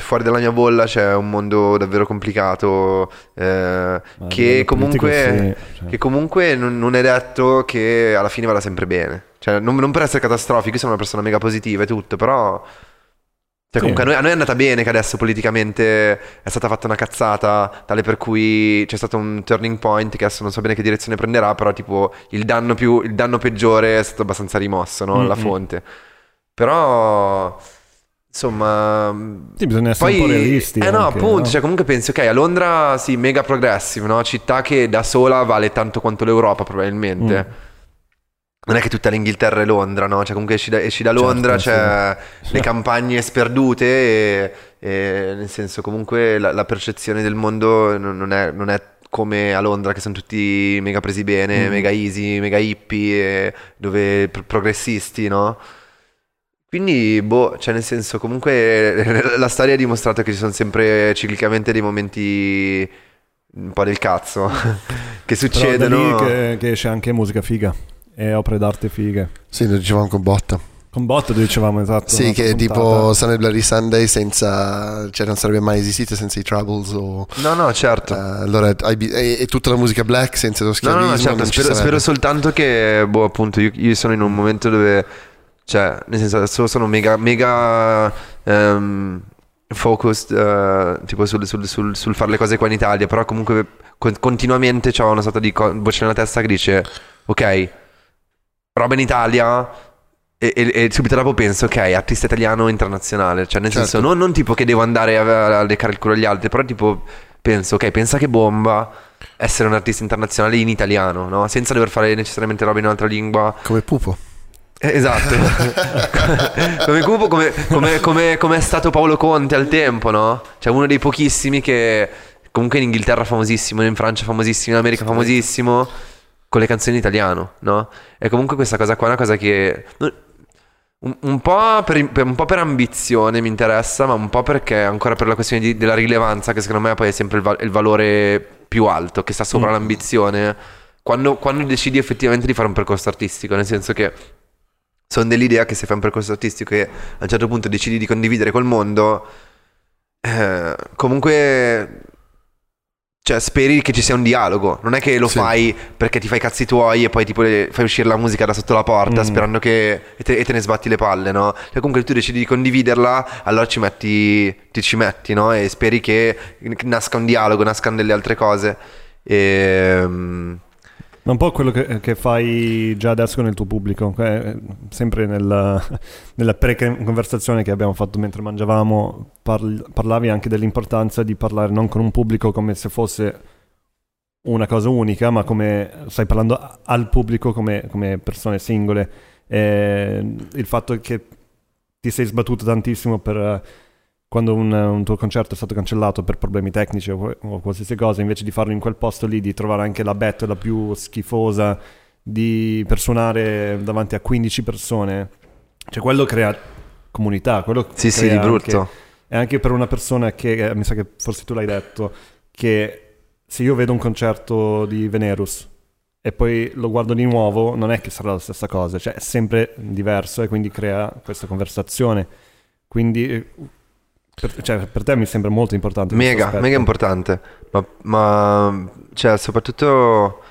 S2: fuori dalla mia bolla c'è un mondo davvero complicato eh, che comunque,
S1: sì, cioè.
S2: che comunque non, non è detto che alla fine vada sempre bene. Cioè, non, non per essere catastrofico, io sono una persona mega positiva e tutto, però... Cioè,
S1: Sì.
S2: comunque a noi, a noi è andata bene che adesso politicamente è stata fatta una cazzata, tale per cui c'è stato un turning point che adesso non so bene che direzione prenderà, però tipo il danno, più, il danno peggiore è stato abbastanza rimosso, no? La
S1: Mm-mm.
S2: fonte. Però, insomma...
S1: Sì, bisogna essere
S2: Poi,
S1: un po' realisti.
S2: eh no,
S1: anche,
S2: appunto,
S1: no?
S2: cioè comunque pensi, ok, a Londra sì, mega progressive, no? Città che da sola vale tanto quanto l'Europa probabilmente.
S1: Mm.
S2: Non è che tutta l'Inghilterra è Londra, no? Cioè comunque esci da, esci da
S1: Certo,
S2: Londra,
S1: sì.
S2: c'è le campagne sperdute e, e nel senso comunque la, la percezione del mondo non, è, non è come a Londra che sono tutti mega presi bene,
S1: Mm.
S2: mega easy, mega hippie, dove pro- progressisti, no? Quindi, boh, cioè nel senso, comunque [LAUGHS] la storia ha dimostrato che ci sono sempre ciclicamente dei momenti un po' del cazzo [LAUGHS] che
S1: Però da
S2: succedono.
S1: lì che, che esce anche musica figa e opere d'arte fighe.
S3: sì, lo dicevamo con Botta.
S1: Con Botto dicevamo esatto.
S3: Sì, che
S1: puntata.
S3: tipo Sunday Bloody Sunday senza... cioè non sarebbe mai esistito senza i Troubles o...
S2: No, no, certo.
S3: eh, allora, e, e tutta la musica black senza lo
S2: No,
S3: schiavismo
S2: no, no, certo, spero, spero soltanto che, boh, appunto, io, io sono in un momento dove, cioè, nel senso, adesso sono mega, mega ehm, focused, eh, tipo sul, sul, sul, sul fare le cose qua in Italia, però comunque con- continuamente c'ho una sorta di voce nella testa che dice, ok, roba in Italia... E, e- e subito dopo penso, ok, artista italiano internazionale, cioè nel
S3: Certo.
S2: senso non, non tipo che devo andare a, a leccare il culo agli altri, però tipo penso, ok, pensa che bomba essere un artista internazionale in italiano, no? Senza dover fare necessariamente roba in un'altra lingua.
S3: Come Pupo.
S2: Eh, Esatto. [LAUGHS] come Cupo, come, come- come- come è stato Paolo Conte al tempo, no? Cioè uno dei pochissimi che comunque in Inghilterra famosissimo, in Francia famosissimo, in America famosissimo, con le canzoni in italiano, no? E comunque questa cosa qua è una cosa che... Un, un po' per, un po' per ambizione mi interessa, ma un po' perché ancora per la questione di- della rilevanza, che secondo me poi è sempre il, va- il valore più alto, che sta sopra
S1: Mm.
S2: l'ambizione. Quando, quando decidi effettivamente di fare un percorso artistico, nel senso che sono dell'idea che se fai un percorso artistico e a un certo punto decidi di condividere col mondo, eh, comunque cioè, speri che ci sia un dialogo. Non è che lo
S3: Sì.
S2: fai perché ti fai i cazzi tuoi e poi tipo fai uscire la musica da sotto la porta
S1: Mm.
S2: sperando che. E te, e te ne sbatti le palle, no? Cioè, comunque tu decidi di condividerla, allora ci metti. Ti ci metti, no? E speri che nasca un dialogo, nascano delle altre cose. E.
S1: Ma un po' quello che, che fai già adesso con il tuo pubblico, eh, sempre nella, [LAUGHS] nella pre-conversazione che abbiamo fatto mentre mangiavamo, parli- parlavi anche dell'importanza di parlare non con un pubblico come se fosse una cosa unica, ma come stai parlando al pubblico come, come persone singole. Eh, il fatto che ti sei sbattuto tantissimo per quando un, un, tuo concerto è stato cancellato per problemi tecnici o, o, qualsiasi cosa, invece di farlo in quel posto lì, di trovare anche la bettola più schifosa, di per suonare davanti a 15 persone, cioè quello crea comunità, quello
S2: sì, sì, di brutto.
S1: Anche, e anche per una persona che, eh, mi sa che forse tu l'hai detto, che se io vedo un concerto di Venerus e poi lo guardo di nuovo, non è che sarà la stessa cosa, cioè è sempre diverso e quindi crea questa conversazione. Quindi per, cioè, per te mi sembra molto importante.
S2: Mega, mega importante. Ma, ma cioè, soprattutto...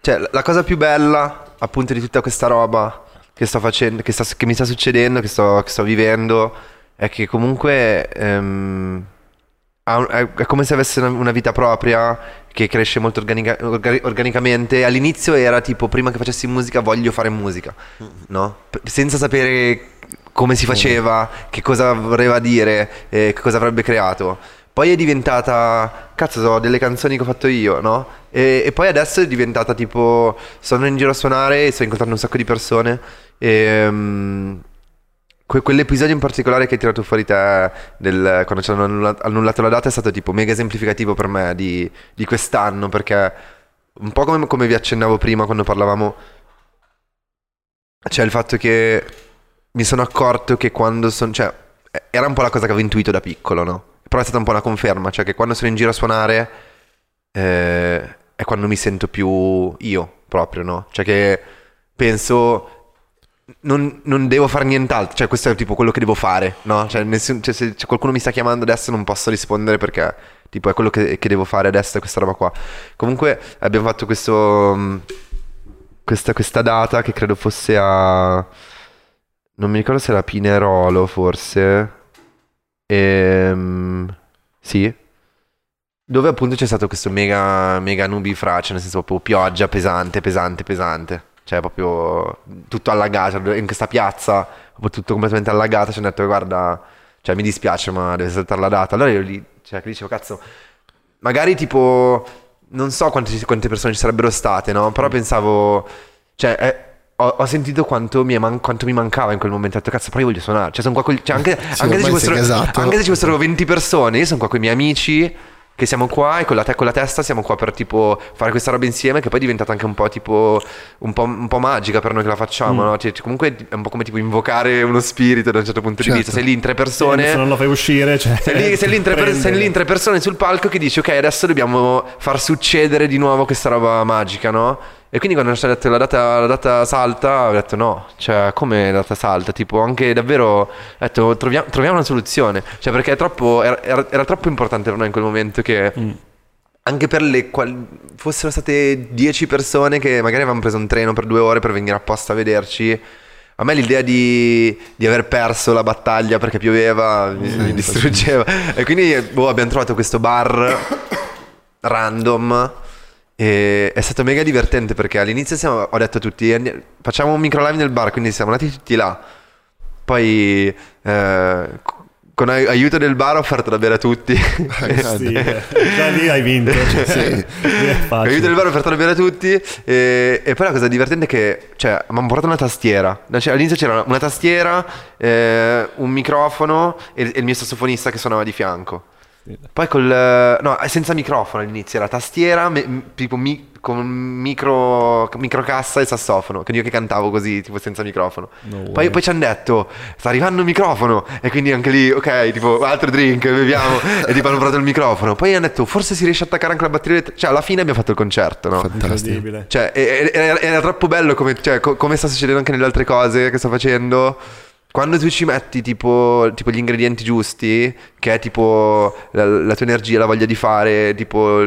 S2: Cioè, la cosa più bella, appunto, di tutta questa roba che sto facendo, che, sta, che mi sta succedendo, che sto, che sto, vivendo, è che comunque... Ehm, è come se avesse una, vita propria che cresce molto organica, organicamente. All'inizio era tipo, prima che facessi musica, voglio fare musica, no? Senza sapere come si faceva, che cosa voleva dire, eh, che cosa avrebbe creato. Poi è diventata, cazzo, so delle canzoni che ho fatto io, no? E, e, poi adesso è diventata tipo, sono in giro a suonare e sto incontrando un sacco di persone. E, um, que- quell'episodio in particolare che hai tirato fuori te del, quando ci hanno annullato, annullato la data è stato tipo mega esemplificativo per me di, di quest'anno perché un po' come, come vi accennavo prima quando parlavamo, c'è il fatto che mi sono accorto che quando sono... Cioè, era un po' la cosa che avevo intuito da piccolo, no? Però è stata un po' una conferma, cioè che quando sono in giro a suonare eh, è quando mi sento più io proprio, no? Cioè che penso... Non, non, devo fare nient'altro, cioè questo è tipo quello che devo fare, no? Cioè, nessun, cioè se, qualcuno mi sta chiamando adesso non posso rispondere perché tipo è quello che, che devo fare adesso questa roba qua. Comunque abbiamo fatto questo, questa, questa data che credo fosse a non mi ricordo se era Pinerolo forse. Ehm, sì. Dove appunto c'è stato questo mega, mega nubifraccio, nel senso proprio pioggia pesante, pesante, pesante. Cioè proprio tutto allagato, in questa piazza, proprio tutto completamente allagato, ci hanno detto guarda, cioè mi dispiace ma deve saltare la data. Allora io lì, cioè che dicevo cazzo, magari tipo, non so quante, quante persone ci sarebbero state, no? Però pensavo, cioè... È, ho, ho, sentito quanto mi, man- quanto mi, mancava in quel momento. Ho detto, cazzo, però io voglio suonare. Cioè, sono qua col- cioè, anche, sì, anche, se ci fossero, esatto. anche se ci fossero 20 persone, io sono qua con i miei amici che siamo qua e con la, te- con la, testa siamo qua per tipo fare questa roba insieme che poi è diventata anche un po' tipo un po', un po magica per noi che la facciamo, mm. no? Cioè, comunque è un po' come tipo invocare uno spirito da un certo punto certo. di vista. Sei lì in tre persone.
S1: Sì, se non lo fai uscire, cioè,
S2: sei, lì, sei, lì tre per- sei, lì, in tre persone sul palco che dici ok, adesso dobbiamo far succedere di nuovo questa roba magica, no? E quindi quando ci ha detto la data, la data salta, ho detto no, cioè come la data salta? Tipo anche davvero, ho detto troviamo, troviamo una soluzione, cioè perché troppo, era, era, troppo importante per noi in quel momento che... Mm. Anche per le quali fossero state 10 persone che magari avevano preso un treno per due ore per venire apposta a vederci, a me l'idea di, di, aver perso la battaglia perché pioveva mi, mi distruggeva. E quindi boh, abbiamo trovato questo bar [COUGHS] random e è stato mega divertente perché all'inizio siamo, ho detto a tutti facciamo un micro live nel bar, quindi siamo andati tutti là. Poi eh, con aiuto del bar ho offerto da bere a tutti. [LAUGHS]
S1: sì, già lì hai vinto. [LAUGHS] Cioè, sì.
S2: Con aiuto del bar ho offerto da bere a tutti. E, e poi la cosa divertente è che cioè, mi hanno portato una tastiera. Cioè, all'inizio c'era una tastiera, eh, un microfono e, e il mio sassofonista che suonava di fianco. Poi col... No, senza microfono all'inizio, era tastiera, me, tipo mi, con micro, microcassa e sassofono, quindi io che cantavo così, tipo senza microfono. No poi, poi, ci hanno detto, sta arrivando il microfono, e quindi anche lì, ok, tipo, altro drink, beviamo, e tipo hanno provato il microfono. Poi hanno detto, forse si riesce a attaccare anche la batteria, cioè alla fine abbiamo fatto il concerto, no?
S1: Fantastico.
S2: Cioè, era, era, troppo bello come, cioè, come sta succedendo anche nelle altre cose che sto facendo quando tu ci metti tipo, tipo gli ingredienti giusti, che è tipo la, la, tua energia, la voglia di fare, tipo,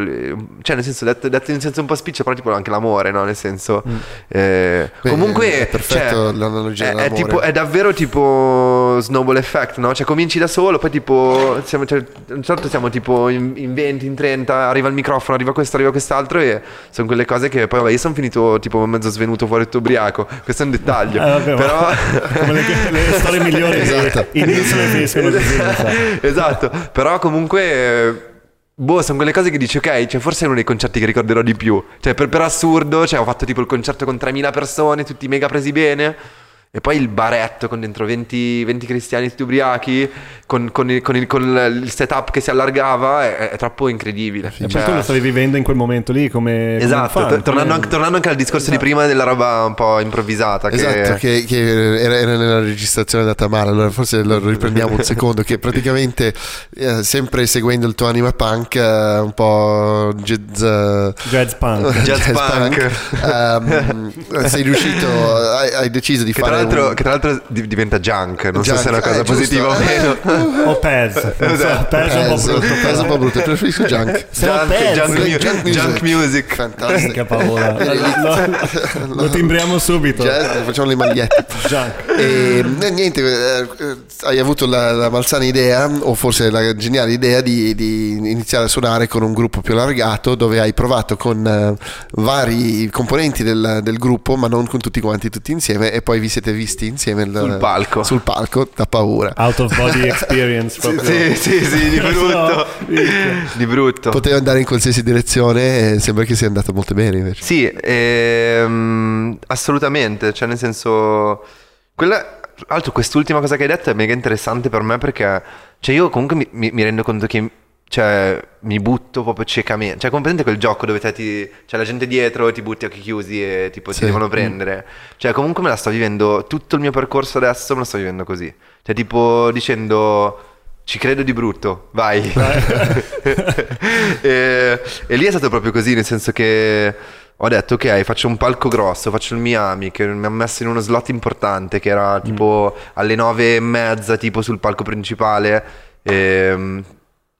S2: cioè nel senso, detto, detto in senso un po' spiccio, però tipo anche l'amore, no? Nel senso, mm. eh, Beh, comunque,
S3: è perfetto cioè, l'analogia
S2: è, è, tipo, è, davvero tipo snowball effect, no? Cioè cominci da solo, poi tipo, siamo, cioè, certo siamo tipo in, in 20, in 30, arriva il microfono, arriva questo, arriva quest'altro e sono quelle cose che poi, vabbè, io sono finito tipo mezzo svenuto fuori tutto ubriaco, questo è un dettaglio, eh, vabbè, però... [LAUGHS]
S1: come le, le storie migliori esatto. iniziano e finiscono così.
S2: esatto esatto. Però comunque... Boh, sono quelle cose che dici, ok, cioè forse è uno dei concerti che ricorderò di più. Cioè, per, per assurdo, cioè, ho fatto tipo il concerto con 3.000 persone, tutti mega presi bene. E poi il baretto con dentro 20, 20 cristiani tutti ubriachi, con, con, il, con, il, con, il, setup che si allargava, è, è troppo incredibile.
S1: Sì, cioè, tu lo stavi vivendo in quel momento lì come...
S2: Esatto,
S1: come fan,
S2: tornando, come... tornando, anche al discorso esatto. di prima della roba un po' improvvisata.
S3: Esatto, che, che era, era, nella registrazione da Tamara, allora forse lo riprendiamo un secondo, che praticamente eh, sempre seguendo il tuo anima punk, eh, un po' jazz...
S1: Jazz punk.
S2: jazz, jazz punk.
S3: punk um, sei riuscito, hai, hai deciso di fare
S2: l'altro, che tra l'altro diventa junk, non junk, so se è una cosa eh, positiva o meno. [LAUGHS]
S1: o Pez. [LAUGHS]
S3: Esatto. Pez è un po' brutto. Pez è un po' brutto, preferisco junk. [LAUGHS]
S2: Junk, junk, junk, junk music.
S3: Fantastico.
S1: Che paura. lo, lo timbriamo subito.
S3: Jazz, facciamo le magliette.
S1: Junk.
S3: E niente, eh, hai avuto la, la, malsana idea, o forse la geniale idea, di, di, iniziare a suonare con un gruppo più allargato, dove hai provato con uh, vari componenti del, del gruppo, ma non con tutti quanti, tutti insieme, e poi vi siete visti insieme il,
S2: sul palco.
S3: Sul palco, da paura.
S1: Out of body [LAUGHS] experience.
S2: sì, sì, sì, di [LAUGHS] brutto. di brutto.
S3: Poteva andare in qualsiasi direzione e sembra che sia andato molto bene invece.
S2: Sì, ehm, assolutamente. Cioè, nel senso... Quella, altro, quest'ultima cosa che hai detto è mega interessante per me perché... Cioè, io comunque mi, mi, mi rendo conto che cioè mi butto proprio ciecamente. Cioè, comprendete quel gioco dove te ti, c'è la gente dietro e ti butti a occhi chiusi e tipo sì. ti devono prendere. Cioè, comunque me la sto vivendo, tutto il mio percorso adesso me lo sto vivendo così. Cioè, tipo dicendo ci credo di brutto, vai. [LAUGHS] e, e, lì è stato proprio così, nel senso che ho detto ok, faccio un palco grosso, faccio il Miami che mi ha messo in uno slot importante che era mm. tipo mm. alle nove e mezza tipo sul palco principale. E, ehm,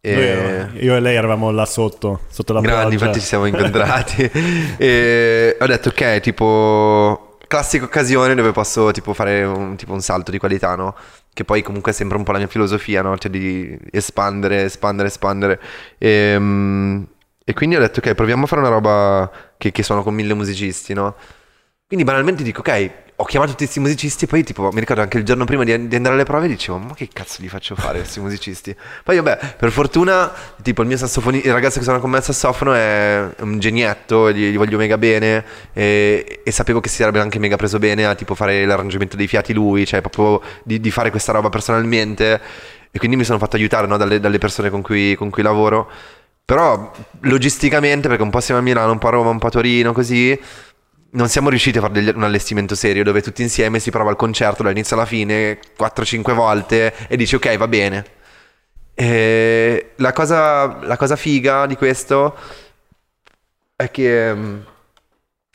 S1: e... Io e lei eravamo là sotto, sotto la
S2: Grandi, infatti ci siamo incontrati. [LAUGHS] e ho detto, ok, tipo, classica occasione dove posso tipo fare un, tipo, un salto di qualità, no? Che poi comunque è sempre un po' la mia filosofia, no? Cioè di espandere, espandere, espandere. E, ehm, e quindi ho detto, ok, proviamo a fare una roba che, che suona con mille musicisti, no? Quindi banalmente dico, ok, ho chiamato tutti questi musicisti poi tipo mi ricordo anche il giorno prima di, di, andare alle prove dicevo ma che cazzo gli faccio fare questi musicisti? Poi vabbè per fortuna tipo il mio sassofonista il ragazzo che suona con me al sassofono è un genietto gli, gli voglio mega bene e, e, sapevo che si sarebbe anche mega preso bene a tipo fare l'arrangiamento dei fiati lui cioè proprio di, di fare questa roba personalmente e quindi mi sono fatto aiutare no, dalle, dalle, persone con cui, con cui lavoro. Però logisticamente perché un po' siamo a Milano un po' a Roma un po' a Torino così non siamo riusciti a fare degli, un allestimento serio dove tutti insieme si prova il concerto dall'inizio alla fine 4-5 volte e dici ok va bene. E la, cosa, la cosa figa di questo è che mm,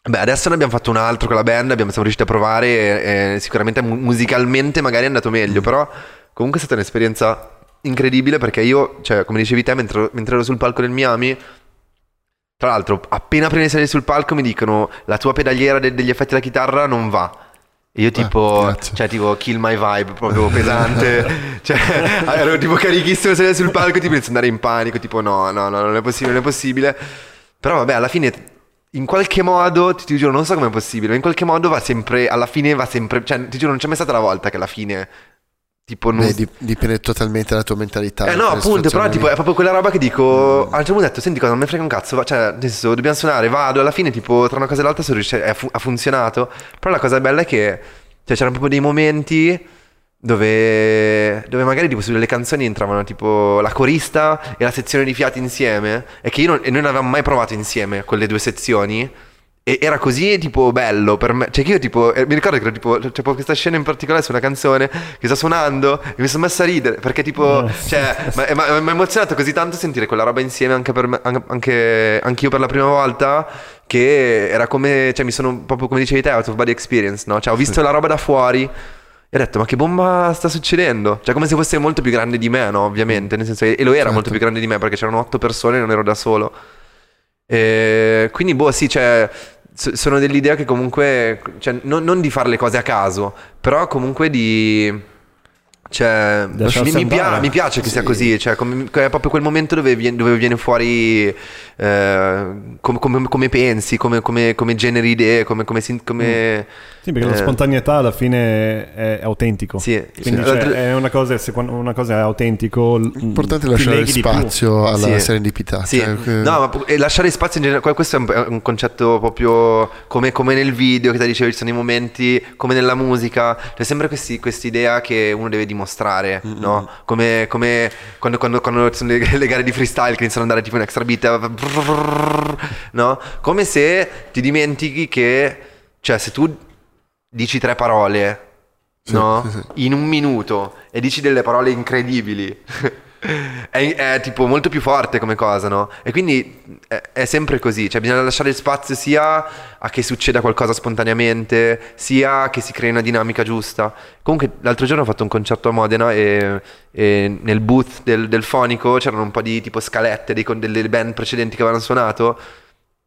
S2: beh, adesso ne abbiamo fatto un altro con la band, abbiamo, siamo riusciti a provare e, e sicuramente musicalmente magari è andato meglio, però comunque è stata un'esperienza incredibile perché io, cioè, come dicevi te, mentre, mentre ero sul palco del Miami tra l'altro, appena prima di salire sul palco mi dicono la tua pedaliera de- degli effetti della chitarra non va. Io tipo, ah, cioè tipo kill my vibe, proprio pesante. [LAUGHS] cioè, ero tipo carichissimo salire sul palco, tipo inizio ad andare in panico, tipo no, no, no, non è possibile, non è possibile. Però vabbè, alla fine in qualche modo, ti, ti giuro, non so come è possibile, ma in qualche modo va sempre, alla fine va sempre, cioè ti giuro, non c'è mai stata la volta che alla fine Tipo non...
S3: Beh, dipende totalmente dalla tua mentalità.
S2: Eh no, appunto, però tipo, è proprio quella roba che dico... Mm. A un certo punto ho detto, senti cosa, non mi frega un cazzo, cioè, senso, dobbiamo suonare, vado, alla fine tipo, tra una cosa e l'altra sono riuscito, fu- ha funzionato. Però la cosa bella è che, cioè, c'erano proprio dei momenti dove, dove magari tipo sulle canzoni entravano tipo la corista e la sezione di fiati insieme e che io non, e noi non avevamo mai provato insieme quelle due sezioni e era così tipo bello per me. Cioè che io tipo, eh, mi ricordo che ero tipo, c'è cioè, questa scena in particolare su una canzone che sta suonando e mi sono messo a ridere perché tipo, oh, cioè, mi ha emozionato così tanto sentire quella roba insieme anche per me, anche, anche io per la prima volta che era come, cioè mi sono proprio come dicevi te, out of body experience, no? Cioè ho visto la roba da fuori E ho detto, ma che bomba sta succedendo? Cioè, come se fosse molto più grande di me, no? Ovviamente, nel senso, e lo era
S3: Certo.
S2: molto più grande di me perché c'erano otto persone e non ero da solo. E quindi, boh, sì, cioè, sono dell'idea che comunque, cioè, non, non di fare le cose a caso, però comunque di... Cioè, mi, mi pia-
S1: andare.
S2: mi piace che sia
S3: Sì.
S2: così, cioè, come- è proprio quel momento dove viene, dove viene fuori eh, come, come- come pensi, come, come- come generi idee, come, come, come-
S1: Sì, perché la
S2: Eh.
S1: spontaneità alla fine è, autentico.
S2: Sì,
S1: Quindi
S2: sì.
S1: cioè, è una cosa, se una cosa è autentico,
S3: L'importante è lasciare spazio alla
S2: Sì.
S3: serendipità.
S2: Sì,
S3: cioè, che-
S2: no, ma e lasciare spazio in generale, questo è un, è un concetto proprio come, come nel video che ti dicevo, ci sono i momenti, come nella musica, c'è sempre questi- quest'idea che uno deve dimostrare, no? Come, come quando, quando, quando sono le, le gare di freestyle che iniziano ad andare tipo in extra beat, no? Come se ti dimentichi che, cioè se tu dici tre parole,
S3: Sì,
S2: no?
S3: sì, sì.
S2: In un minuto e dici delle parole incredibili. È, è tipo molto più forte come cosa, no? E quindi è, è sempre così, cioè bisogna lasciare spazio sia a che succeda qualcosa spontaneamente, sia che si crei una dinamica giusta. Comunque l'altro giorno ho fatto un concerto a Modena e, e nel booth del, del fonico c'erano un po' di tipo scalette dei delle band precedenti che avevano suonato.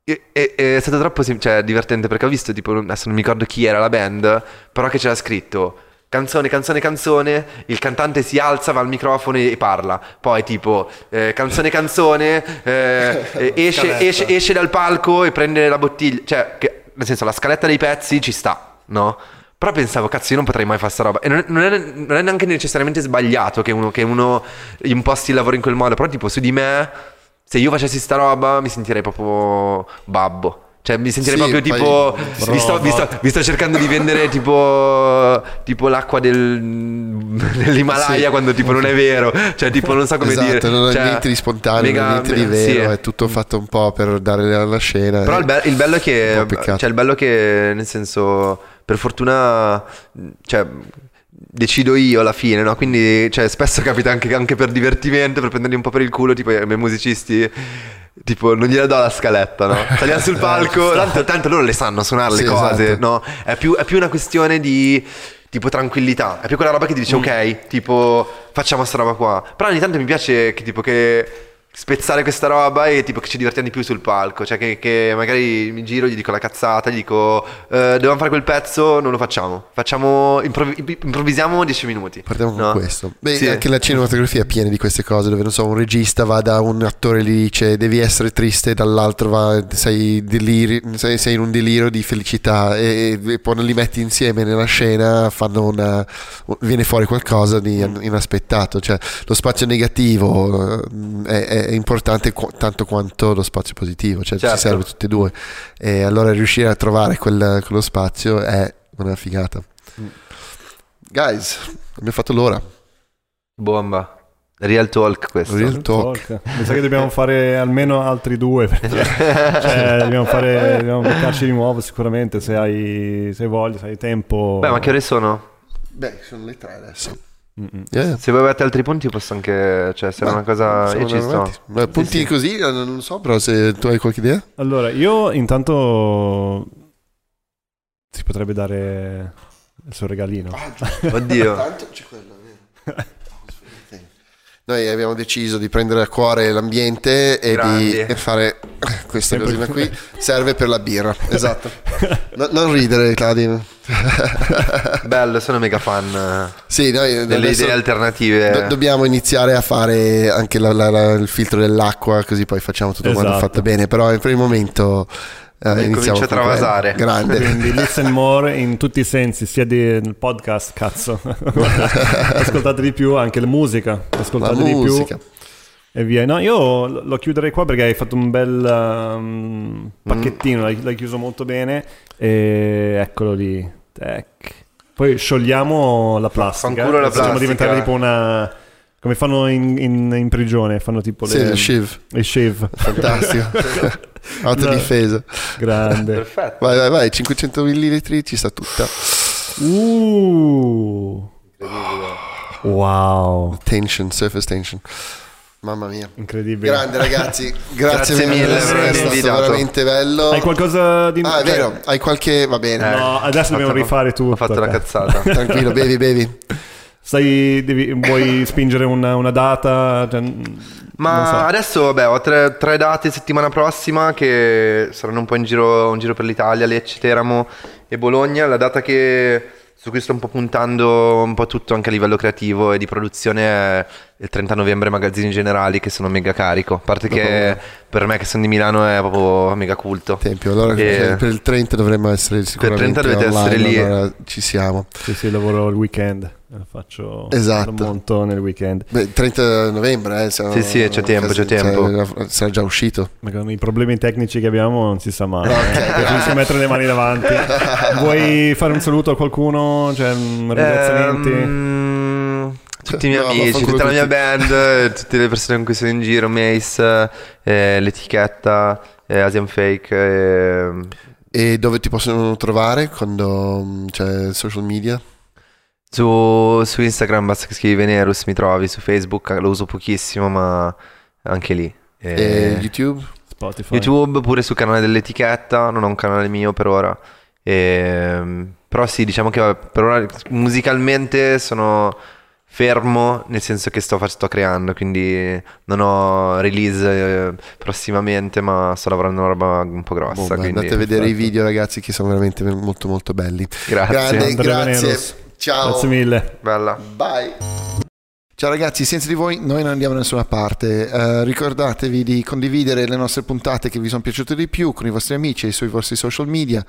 S2: E, e- è stato troppo sim- cioè, divertente perché ho visto, tipo, adesso non mi ricordo chi era la band, però che c'era scritto canzone, canzone, canzone, il cantante si alza, va al microfono e, parla. Poi tipo eh, canzone, canzone, eh, [LAUGHS] esce, esce, esce dal palco e prende la bottiglia. Cioè, che- nel senso, la scaletta dei pezzi ci sta, no? Però pensavo, cazzo, io non potrei mai fare sta roba. E non, non è, non è neanche necessariamente sbagliato che uno, che uno imposti il lavoro in quel modo. Però, tipo, su di me, se io facessi sta roba, mi sentirei proprio babbo. Cioè, mi sentirei
S3: Sì,
S2: proprio tipo. Vi, sto, vi sto- vi sto cercando di vendere tipo. Tipo l'acqua del, dell'Himalaya
S3: Sì.
S2: quando tipo non è vero. Cioè, tipo, non so come
S3: esatto,
S2: dire.
S3: non è
S2: Cioè,
S3: niente di spontaneo,
S2: mega-
S3: niente di
S2: mega- sì.
S3: vero, è tutto fatto un po' per dare alla scena.
S2: Però il, be- il bello è che. Cioè, il bello è che, nel senso, per fortuna. Cioè. Decido io alla fine, no? Quindi, cioè, spesso capita anche, anche per divertimento, per prenderli un po' per il culo, tipo i miei musicisti. Tipo, non gliela do la scaletta, no? [LAUGHS] Saliamo sul palco, tanto, tanto loro le sanno suonare le
S3: Sì,
S2: cose,
S3: esatto.
S2: no? È più, è più una questione di tipo tranquillità, è più quella roba che ti dice ok, tipo facciamo sta roba qua. Però ogni tanto mi piace che tipo che spezzare questa roba e tipo che ci divertiamo di più sul palco, cioè che, che magari mi giro, gli dico la cazzata, gli dico eh, dobbiamo fare quel pezzo, non lo facciamo, facciamo improvi- improvvisiamo 10 minuti.
S3: Partiamo con
S2: no?
S3: questo. Beh,
S2: Sì.
S3: anche la cinematografia è piena di queste cose dove non so, un regista va da un attore lì dice devi essere triste, dall'altro va, sei, deliri- sei, sei in un delirio di felicità e, e poi li metti insieme nella scena, fanno una, viene fuori qualcosa di inaspettato. Cioè, lo spazio negativo eh, è, è importante qu- tanto quanto lo spazio positivo, cioè
S2: Certo.
S3: ci serve tutte e due. E allora riuscire a trovare quel- quello spazio è una figata. Guys, abbiamo fatto l'ora.
S2: Bomba. Real talk questo.
S3: Real talk.
S1: Talk. Mi sa che dobbiamo fare almeno altri due. Perché, [LAUGHS] cioè, dobbiamo fare. Dobbiamo beccarci di nuovo sicuramente. Se hai, se hai voglia, se hai tempo.
S2: Beh, ma che ore sono?
S3: Beh, sono le tre adesso. Yeah.
S2: Se voi avete altri punti posso anche, cioè se è una cosa... Io ci sto.
S3: Ma punti
S2: sì.
S3: così, eh, non so, però se tu hai qualche idea.
S1: Allora, io intanto. Si potrebbe dare il suo regalino. [LAUGHS]
S2: Oddio.
S3: Tanto c'è quello, [LAUGHS] Noi abbiamo deciso di prendere a cuore l'ambiente e
S2: Grandi.
S3: di fare questa
S1: Sempre-
S3: cosina qui. Serve per la birra, [LAUGHS] esatto. [LAUGHS] No- non ridere, Claudio. [LAUGHS]
S2: Bello, sono mega fan eh,
S3: Sì, noi
S2: delle idee alternative.
S3: do- dobbiamo iniziare a fare anche la- la- la- il filtro dell'acqua, così poi facciamo tutto quanto
S1: Esatto.
S3: fatto bene. Però per il momento eh,
S2: Comincia
S3: iniziamo
S2: a travasare.
S3: Grande.
S1: Quindi listen more in tutti i sensi, sia del podcast, cazzo. [LAUGHS] Ascoltate di più, anche la musica.
S3: La
S1: Ascoltate di
S3: musica.
S1: più e via. No, io lo chiuderei qua perché hai fatto un bel um, pacchettino, l'hai, l'hai chiuso molto bene. E eccolo lì. Tac. Poi sciogliamo la plastica.
S2: fanculo la
S1: Facciamo
S2: plastica.
S1: diventare tipo una... Come fanno in, in- in prigione, fanno tipo
S3: Sì,
S1: le,
S3: shiv.
S1: le shave.
S3: Fantastico. [LAUGHS] [LAUGHS] Autodifesa.
S1: Grande.
S2: Perfetto.
S3: Vai, vai, vai, 500 millilitri ci sta tutta.
S1: Uh. Wow.
S3: Tension, surface tension. Mamma mia.
S1: Incredibile.
S3: Grande ragazzi, grazie,
S2: Grazie mille
S3: per essere stato
S2: invitato.
S3: veramente bello.
S1: Hai qualcosa di...
S3: Ah, è
S1: cioè,
S3: vero, hai qualche... va bene.
S2: Eh,
S1: No, adesso dobbiamo
S2: fatto-
S1: rifare tutto.
S2: Ho fatto la cazzata.
S3: Tranquillo, bevi, bevi.
S1: Stai, devi- vuoi [COUGHS] spingere una, una data? Cioè,
S2: Ma
S1: so.
S2: adesso, vabbè, ho tre, tre date settimana prossima che saranno un po' in giro, in giro per l'Italia, Lecce, Teramo e Bologna. La data che, su cui sto un po' puntando un po' tutto anche a livello creativo e di produzione è il 30 novembre Magazzini Generali che sono mega carico. A parte che per me che sono di Milano è proprio mega culto.
S3: Tempio, allora
S2: E-
S3: per il 30 dovremmo essere sicuramente
S2: 30 dovete
S3: online,
S2: essere lì.
S3: allora ci siamo.
S1: Sì, sì, lavoro il weekend. Eh, Faccio
S3: Esatto.
S1: lo monto nel weekend.
S3: Beh, 30 novembre, eh, siamo-
S2: Sì, sì, c'è tempo, c'è tempo.
S3: cioè, sarà già uscito.
S1: Ma con i problemi tecnici che abbiamo non si sa mai.
S3: Ok,
S1: eh. Preferisco mettere le mani davanti. [LAUGHS] Vuoi fare un saluto a qualcuno? Cioè, un ringraziamenti?
S2: Ehm, tutti i miei
S3: No,
S2: amici, tutta la mia
S3: tutti.
S2: band, eh, tutte le persone con cui sono in giro, Mace, eh, l'etichetta, eh, Asian Fake. eh,
S3: E dove ti possono trovare quando mm, c'è social media?
S2: Su, su Instagram basta che scrivi Venerus, mi trovi, su Facebook lo uso pochissimo, ma anche lì.
S3: E
S2: Eh,
S3: YouTube?
S1: Spotify.
S2: YouTube, pure sul canale dell'etichetta, non ho un canale mio per ora. Ehm, però sì, diciamo che per ora musicalmente sono fermo, nel senso che sto, sto creando, quindi non ho release eh, prossimamente, ma sto lavorando una roba un po' grossa.
S3: Bomba,
S2: quindi...
S3: andate a vedere i
S1: perfetto.
S3: video ragazzi che sono veramente molto molto belli.
S2: Grazie.
S3: Grande, grazie. Ciao.
S1: Grazie mille.
S2: Bella.
S3: Bye. Ciao ragazzi, senza di voi noi non andiamo da nessuna parte. Eh, ricordatevi di condividere le nostre puntate che vi sono piaciute di più con i vostri amici e sui vostri social media.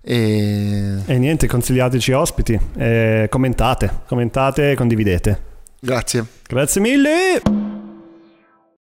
S3: E
S1: E niente, consigliateci ospiti. Eh, commentate, commentate e condividete.
S3: grazie.
S1: Grazie mille.